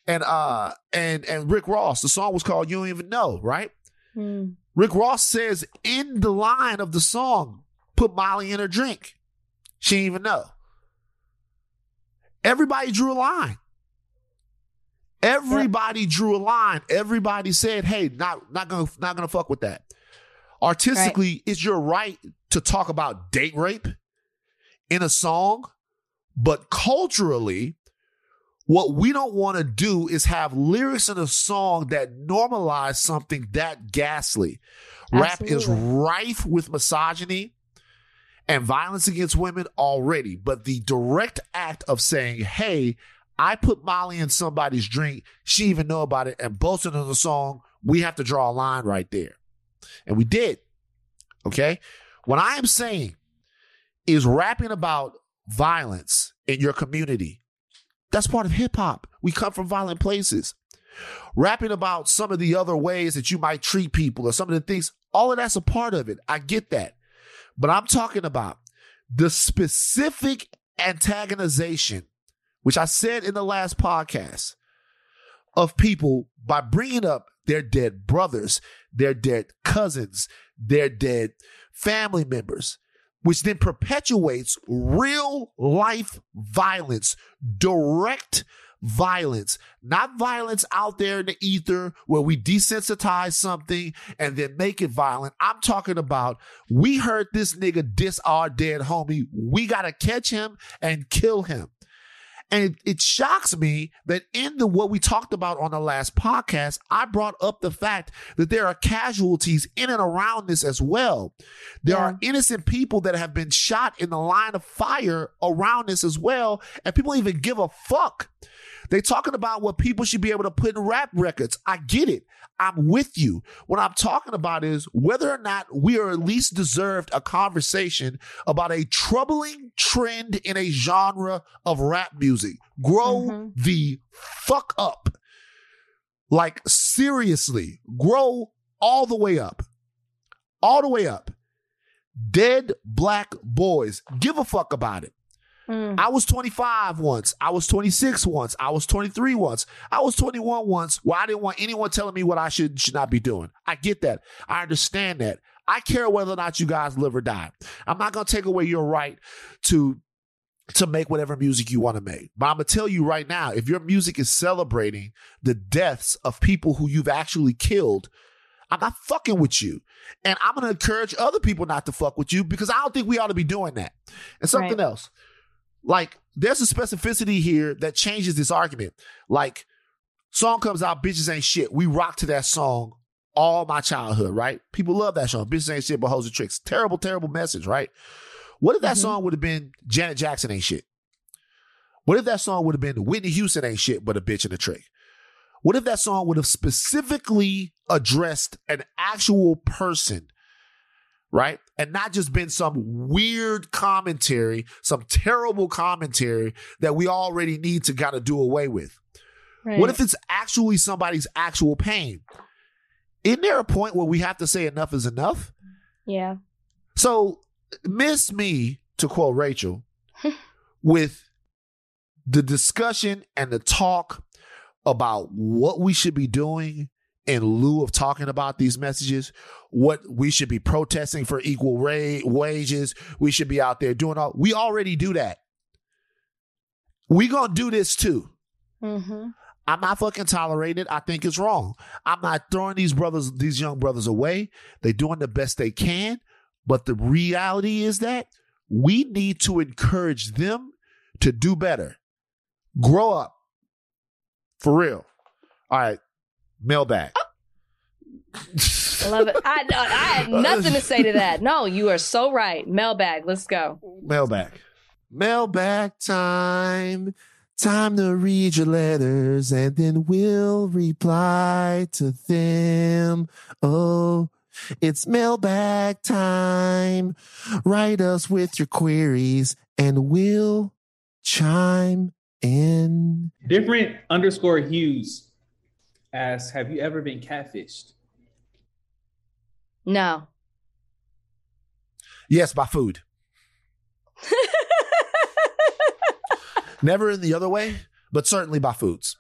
and uh and and Rick Ross. The song was called You Don't Even Know, right? Hmm. Rick Ross says in the line of the song, put Molly in her drink. She didn't even know. Everybody drew a line. Everybody drew a line. Everybody said, "Hey, not not gonna not gonna fuck with that." Artistically, it's your right to talk about date rape in a song, but culturally, what we don't want to do is have lyrics in a song that normalize something that ghastly. Rap is rife with misogyny and violence against women already, but the direct act of saying, "Hey, I put Molly in somebody's drink, she even know about it, and boasting on the song," we have to draw a line right there, and we did. Okay, what I am saying is rapping about violence in your community. That's part of hip hop. We come from violent places. Rapping about some of the other ways that you might treat people or some of the things, all of that's a part of it. I get that. But I'm talking about the specific antagonization, which I said in the last podcast, of people by bringing up their dead brothers, their dead cousins, their dead family members, which then perpetuates real life violence, direct violence, not violence out there in the ether where we desensitize something and then make it violent. I'm talking about we heard this nigga diss our dead homie. We got to catch him and kill him. And it, it, shocks me that in the what we talked about on the last podcast, I brought up the fact that there are casualties in and around this as well. There yeah. are innocent people that have been shot in the line of fire around this as well, and people even give a fuck. They talking about what people should be able to put in rap records. I get it. I'm with you. What I'm talking about is whether or not we are at least deserved a conversation about a troubling trend in a genre of rap music. Grow mm-hmm. the fuck up. Like seriously, grow all the way up. All the way up. Dead black boys. Give a fuck about it. Mm. I was 25 once. I was 26 once. I was 23 once. I was 21 once where I didn't want anyone telling me what I should should not be doing. I get that. I understand that. I care whether or not you guys live or die. I'm not going to take away your right to to make whatever music you want to make. But I'm going to tell you right now, if your music is celebrating the deaths of people who you've actually killed, I'm not fucking with you. And I'm going to encourage other people not to fuck with you because I don't think we ought to be doing that. And something right. else. Like, there's a specificity here that changes this argument. Like, song comes out, bitches ain't shit. We rock to that song all my childhood, right? People love that song. Bitches ain't shit, but hoes and tricks. Terrible, terrible message, right? What if that mm-hmm. song would have been Janet Jackson ain't shit? What if that song would have been Whitney Houston ain't shit, but a bitch and a trick? What if that song would have specifically addressed an actual person right? And not just been some weird commentary, some terrible commentary that we already need to kind of do away with. Right. What if it's actually somebody's actual pain? Isn't there a point where we have to say enough is enough? Yeah. So, miss me, to quote Rachel, with the discussion and the talk about what we should be doing in lieu of talking about these messages, what we should be protesting for equal ra- wages, we should be out there doing all. We already do that. We gonna do this too. Mm-hmm. I'm not fucking tolerated. I think it's wrong. I'm not throwing these brothers, these young brothers away. They're doing the best they can, but the reality is that we need to encourage them to do better. Grow up. For real. All right mailbag. I oh. *laughs* love it. I, I had *laughs* nothing to say to that. No, you are so right. Mailbag. Let's go. Mailbag. Mailbag time. Time to read your letters and then we'll reply to them. Oh, it's mailbag time. Write us with your queries and we'll chime in. Different underscore Hughes asks, "Have you ever been catfished?" No. Yes, by food. *laughs* Never in the other way, but certainly by foods.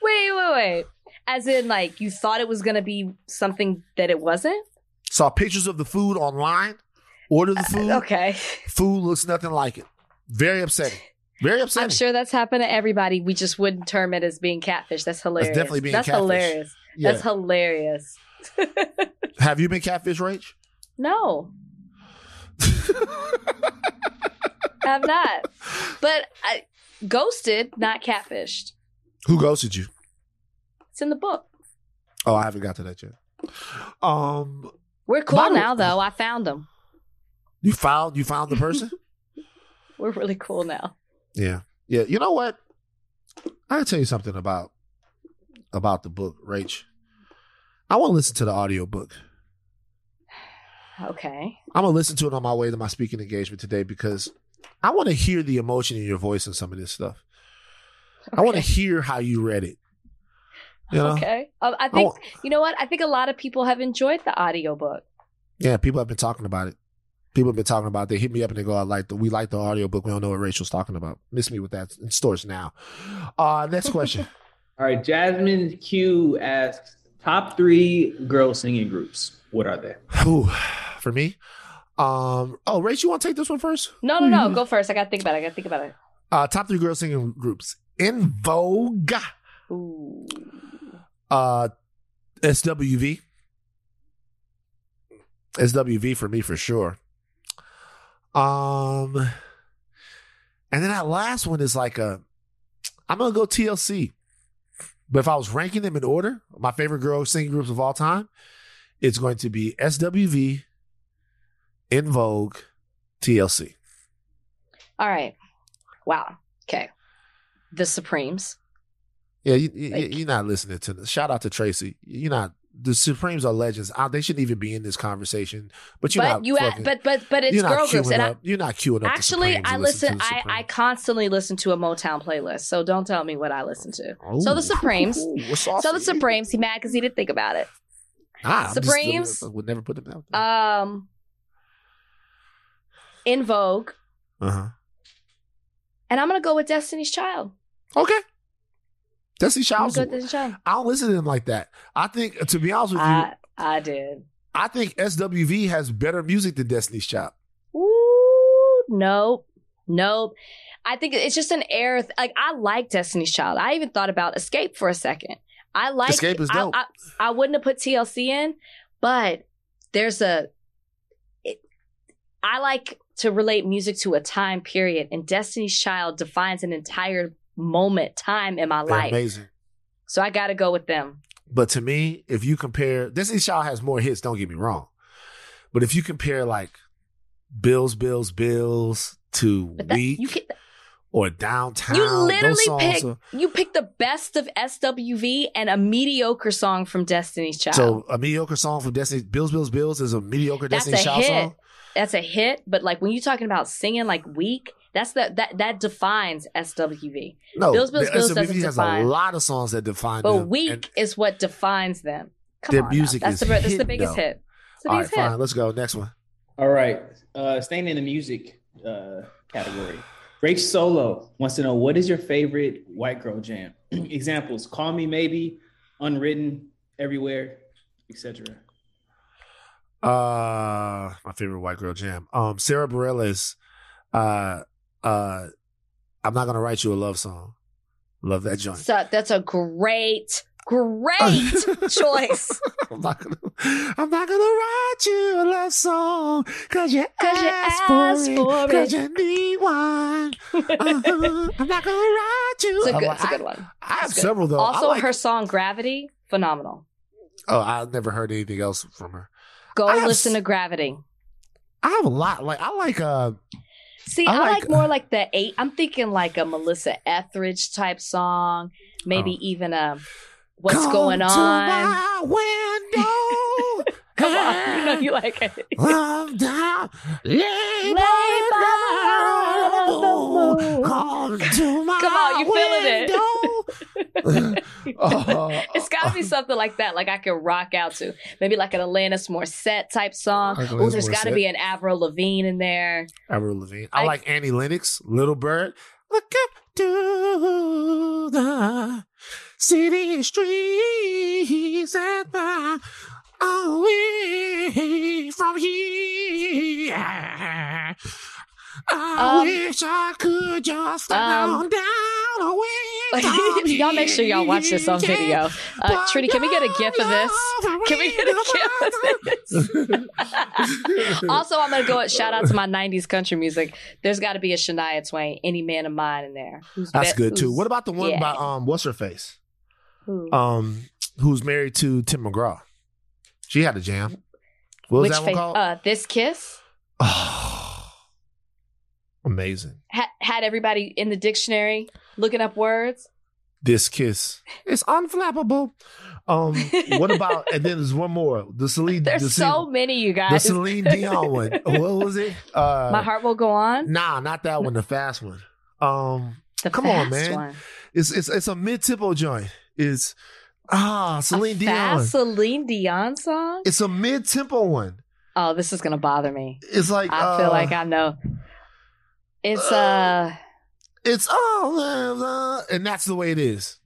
Wait, wait, wait. As in, like, you thought it was going to be something that it wasn't? Saw pictures of the food online, Order the uh, food. Uh, okay. Food looks nothing like it. Very upsetting. Very upsetting. I'm sure that's happened to everybody. We just wouldn't term it as being catfish. That's hilarious. That's definitely being That's catfish. hilarious. Yeah. That's hilarious. *laughs* Have you been catfish, Rach? No. *laughs* I'm not. But I ghosted, not catfished. Who ghosted you? It's in the book. Oh, I haven't got to that yet. Um, we're cool now, though. I found them. You found you found the person. *laughs* we're really cool now. Yeah. Yeah. You know what? I gotta tell you something about about the book, Rach. I want to listen to the audio book. Okay. I'm gonna listen to it on my way to my speaking engagement today because I want to hear the emotion in your voice and some of this stuff. Okay. I want to hear how you read it. You know? Okay. Um, I think I you know what? I think a lot of people have enjoyed the audio book. Yeah, people have been talking about it people have been talking about. They hit me up and they go, "I like the we like the audio book. We don't know what Rachel's talking about." Miss me with that in stores now. Uh, next question. *laughs* All right, Jasmine Q asks, Top three girl singing groups. What are they? Ooh, for me. Um. Oh, Rachel, you want to take this one first? No, no, no. Go first. I got to think about it. I got to think about it. Uh, top three girl singing groups En Vogue. Ooh. Uh, SWV. SWV for me for sure. Um, and then that last one is like a. I'm gonna go TLC, but if I was ranking them in order, my favorite girl singing groups of all time, it's going to be SWV, En Vogue, TLC. All right. Wow. Okay. The Supremes. Yeah, you, you, you're not listening to this. Shout out to Tracy. You're not. The Supremes are legends. Uh, they shouldn't even be in this conversation. But you're but not. you fucking- but but but it's girl groups and I, up. you're not queuing up. actually the I and listen I I constantly listen to a Motown playlist. So don't tell me what I listen to. so the Supremes. *laughs* Ooh, So the? Supremes. He mad because he didn't think about it. Ah, just- Supremes. I would never put them out. there. Um. En Vogue, Uh huh. and I'm gonna go with Destiny's Child. Okay. Destiny I'm Child's. gonna go with Destiny's Child. I don't listen to them like that. I think, to be honest with you, I I did. I think SWV has better music than Destiny's Child. Ooh, nope, nope. I think it's just an air. Th- like I like Destiny's Child. I even thought about Xscape for a second. I like Xscape is I- dope. I, I, wouldn't have put TLC in, but there's a. It, I like to relate music to a time period, and Destiny's Child defines an entire moment, time in my They're life. amazing. So I got to go with them. But to me, if you compare, Destiny's Child has more hits. Don't get me wrong, but if you compare like Bills, Bills, Bills to that, you can, or Downtown, You literally pick are- you pick the best of SWV and a mediocre song from Destiny's Child. so a mediocre song from Destiny, Bills, Bills, Bills is a mediocre that's Destiny's a Child hit. song. That's a hit. But like when you're talking about singing like weak, that's the that that defines SWV. No, Bills, Bills, the Bills SWV doesn't has define. a lot of songs that define But them. weak is what defines them. Come Their on, now. music that's is the that's the biggest though. hit. The all right, biggest hit. fine. Let's go next one. All right. Uh, staying in the music uh, category. Rach Solo wants to know what is your favorite white girl jam? *clears throat* Examples: "Call Me Maybe," "Unwritten," "Everywhere," etc. Uh, my favorite white girl jam. Um, Sara Bareilles. Uh, uh, I'm not gonna write you a love song. Love that joint. So that's a great, great *laughs* choice. I'm not gonna. I'm not gonna write you a love song cause you *laughs* 'Cause you asked asked for it. Cause it. you need one. Uh-huh. I'm not gonna write you. It's a good, like, it's a good one. I have good. several though. Also, like- her song "Gravity" phenomenal. Oh, I've never heard anything else from her. Go I listen s- to "Gravity." I have a lot. Like I like. Uh, See, I I, like- like, more like the eight. I'm thinking like a Melissa Etheridge type song, maybe oh. even a "What's Oh. Come Going On." My. Come on, you know you like it. Love down, Lay by the. Come my on, you feeling it? *laughs* *laughs* oh, It's got to be something like that, like I can rock out to. Maybe like an Alanis Morissette type song. Like Oh, there's got to be an Avril Lavigne in there. Avril Lavigne. I I- like Annie Lennox, Little Bird. Look up to the city streets and far away from here. I Um, wish I could just um, down, down away *laughs* from y'all make sure y'all watch this on video. Uh, But Trudy, *laughs* can we get a gif of this? Can we get a gif of this? also, I'm gonna go at shout out to my '90s country music. There's got to be a Shania Twain, "Any Man of Mine" in there. Who's That's be- good too. What about the one yeah. by um what's her face? Who? Um who's married to Tim McGraw. She had a jam. What was Which that one fa- called? Uh, this kiss *sighs* Amazing. had, had everybody in the dictionary looking up words. This kiss. It's unflappable. Um what about *laughs* and then there's one more. The Celine There's the so Celine, many, you guys. the. Celine Dion one. *laughs* What was it? Uh My heart will go on. Nah, not that one, the fast one. Um The come on, man. one. It's it's it's a mid tempo joint. It's ah Celine Dion. Celine Dion song. It's a mid tempo one. Oh, this is gonna bother me. It's like I feel uh, like I know. It's uh It's all love, and that's the way it is.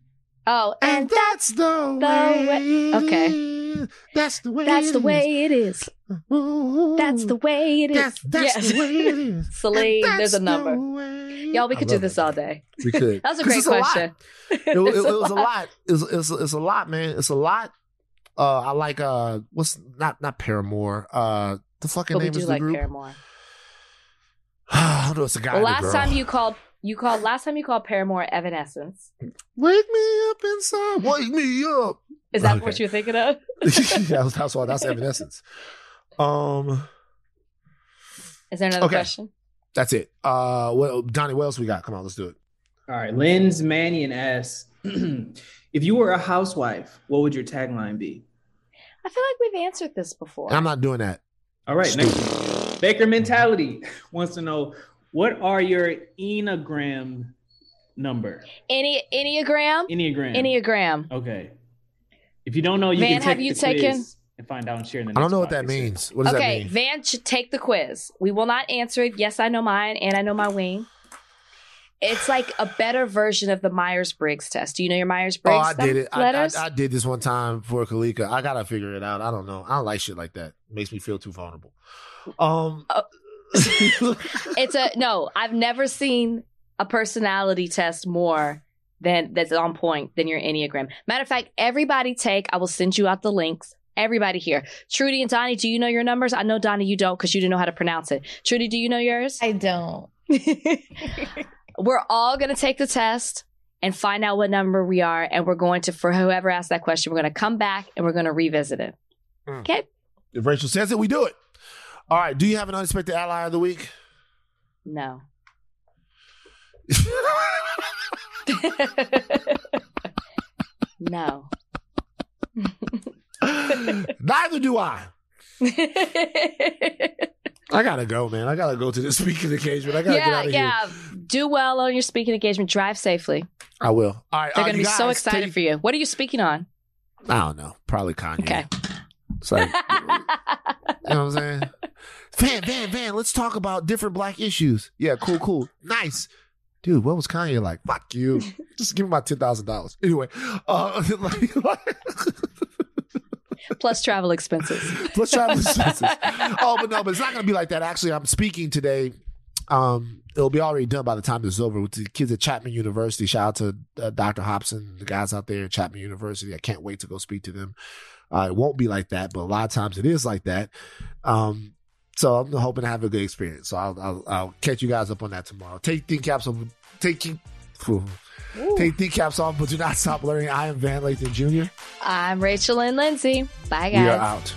Oh, and, And that's the, the way. way- okay. That's the way. that's the is. way it is. Ooh. That's the way it is. That's, that's the way it is. *laughs* Celine, there's a number. the Y'all, we could do this that. all day. We could. *laughs* That was a 'Cause great it's lot. question. It, it, it *laughs* was a lot. It's, it's, it's a lot, man. It's a lot. Uh, I like uh, what's not not Paramore. Uh, the fucking But we do is the like group. Paramore. *sighs* I don't know. It's a guy. Well, last girl. time you called, you called last time you called Paramore Evanescence. wake me up inside, wake me up. Is that Okay. what you're thinking of? that was, that's all. that's Evanescence. Um, Is there another Okay. question? that's it. Uh, well, Donnie, what else we got? Come on, let's do it. All right, Lynn's Mannion asks, *clears throat* if you were a housewife, what would your tagline be? I feel like we've answered this before. I'm not doing that. All right, next Baker Mentality *laughs* wants to know what are your Enneagram number? Any Enneagram? Enneagram. Enneagram. Okay. If you don't know, you Van, can take have you the taken- quiz and find out and share in the I don't know what that podcast. means. What does okay, that mean? Okay, Van should take the quiz. We will not answer it. Yes, I know mine, and I know my wing. It's like a better version of the Myers Briggs test. Do you know your Myers Briggs? Oh, I did it. I, I. I did this one time for Kalika. I gotta figure it out. I don't know. I don't like shit like that. makes me feel too vulnerable. Um, Oh. *laughs* it's a no. I've never seen a personality test more than that's on point than your Enneagram. Matter of fact, everybody take. I will send you out the links. Everybody here, Trudy and Donnie. Do you know your numbers? I know Donnie, you don't because you didn't know how to pronounce it. Trudy, do you know yours? I don't. *laughs* we're all going to take the test and find out what number we are. And we're going to, for whoever asked that question, we're going to come back and we're going to revisit it. Mm. Okay. if Rachel says it, we do it. All right. Do you have an unexpected ally of the week? No. *laughs* no. *laughs* *laughs* Neither do I. I gotta go, man. I gotta go to this speaking engagement. I gotta get out of yeah. Do well on your speaking engagement. Drive safely. I will. All right. They're uh, you be so excited take- for you. What are you speaking on? I don't know. Probably Kanye. Okay. It's like, you know what I'm saying? Van, Van, Van, let's talk about different black issues. Yeah, cool, cool. Nice. Dude, what was Kanye like? Fuck you. *laughs* Just give me my $10,000. Anyway, uh, *laughs* like, Plus travel expenses. *laughs* Plus travel expenses. oh, but no, but it's not going to be like that. Actually, I'm speaking today. Um, it'll be already done by the time this is over with the kids at Chapman University. Shout out to uh, Dr. Hobson, the guys out there at Chapman University. I can't wait to go speak to them. Uh, it won't be like that, but a lot of times it is like that. Um, so I'm hoping to have a good experience. So I'll, I'll, I'll catch you guys up on that tomorrow. Take think caps off. Take phew. take caps off, but do not stop learning. I am Van Lathan Jr. I'm Rachel and Lindsay. Bye, guys. We are out.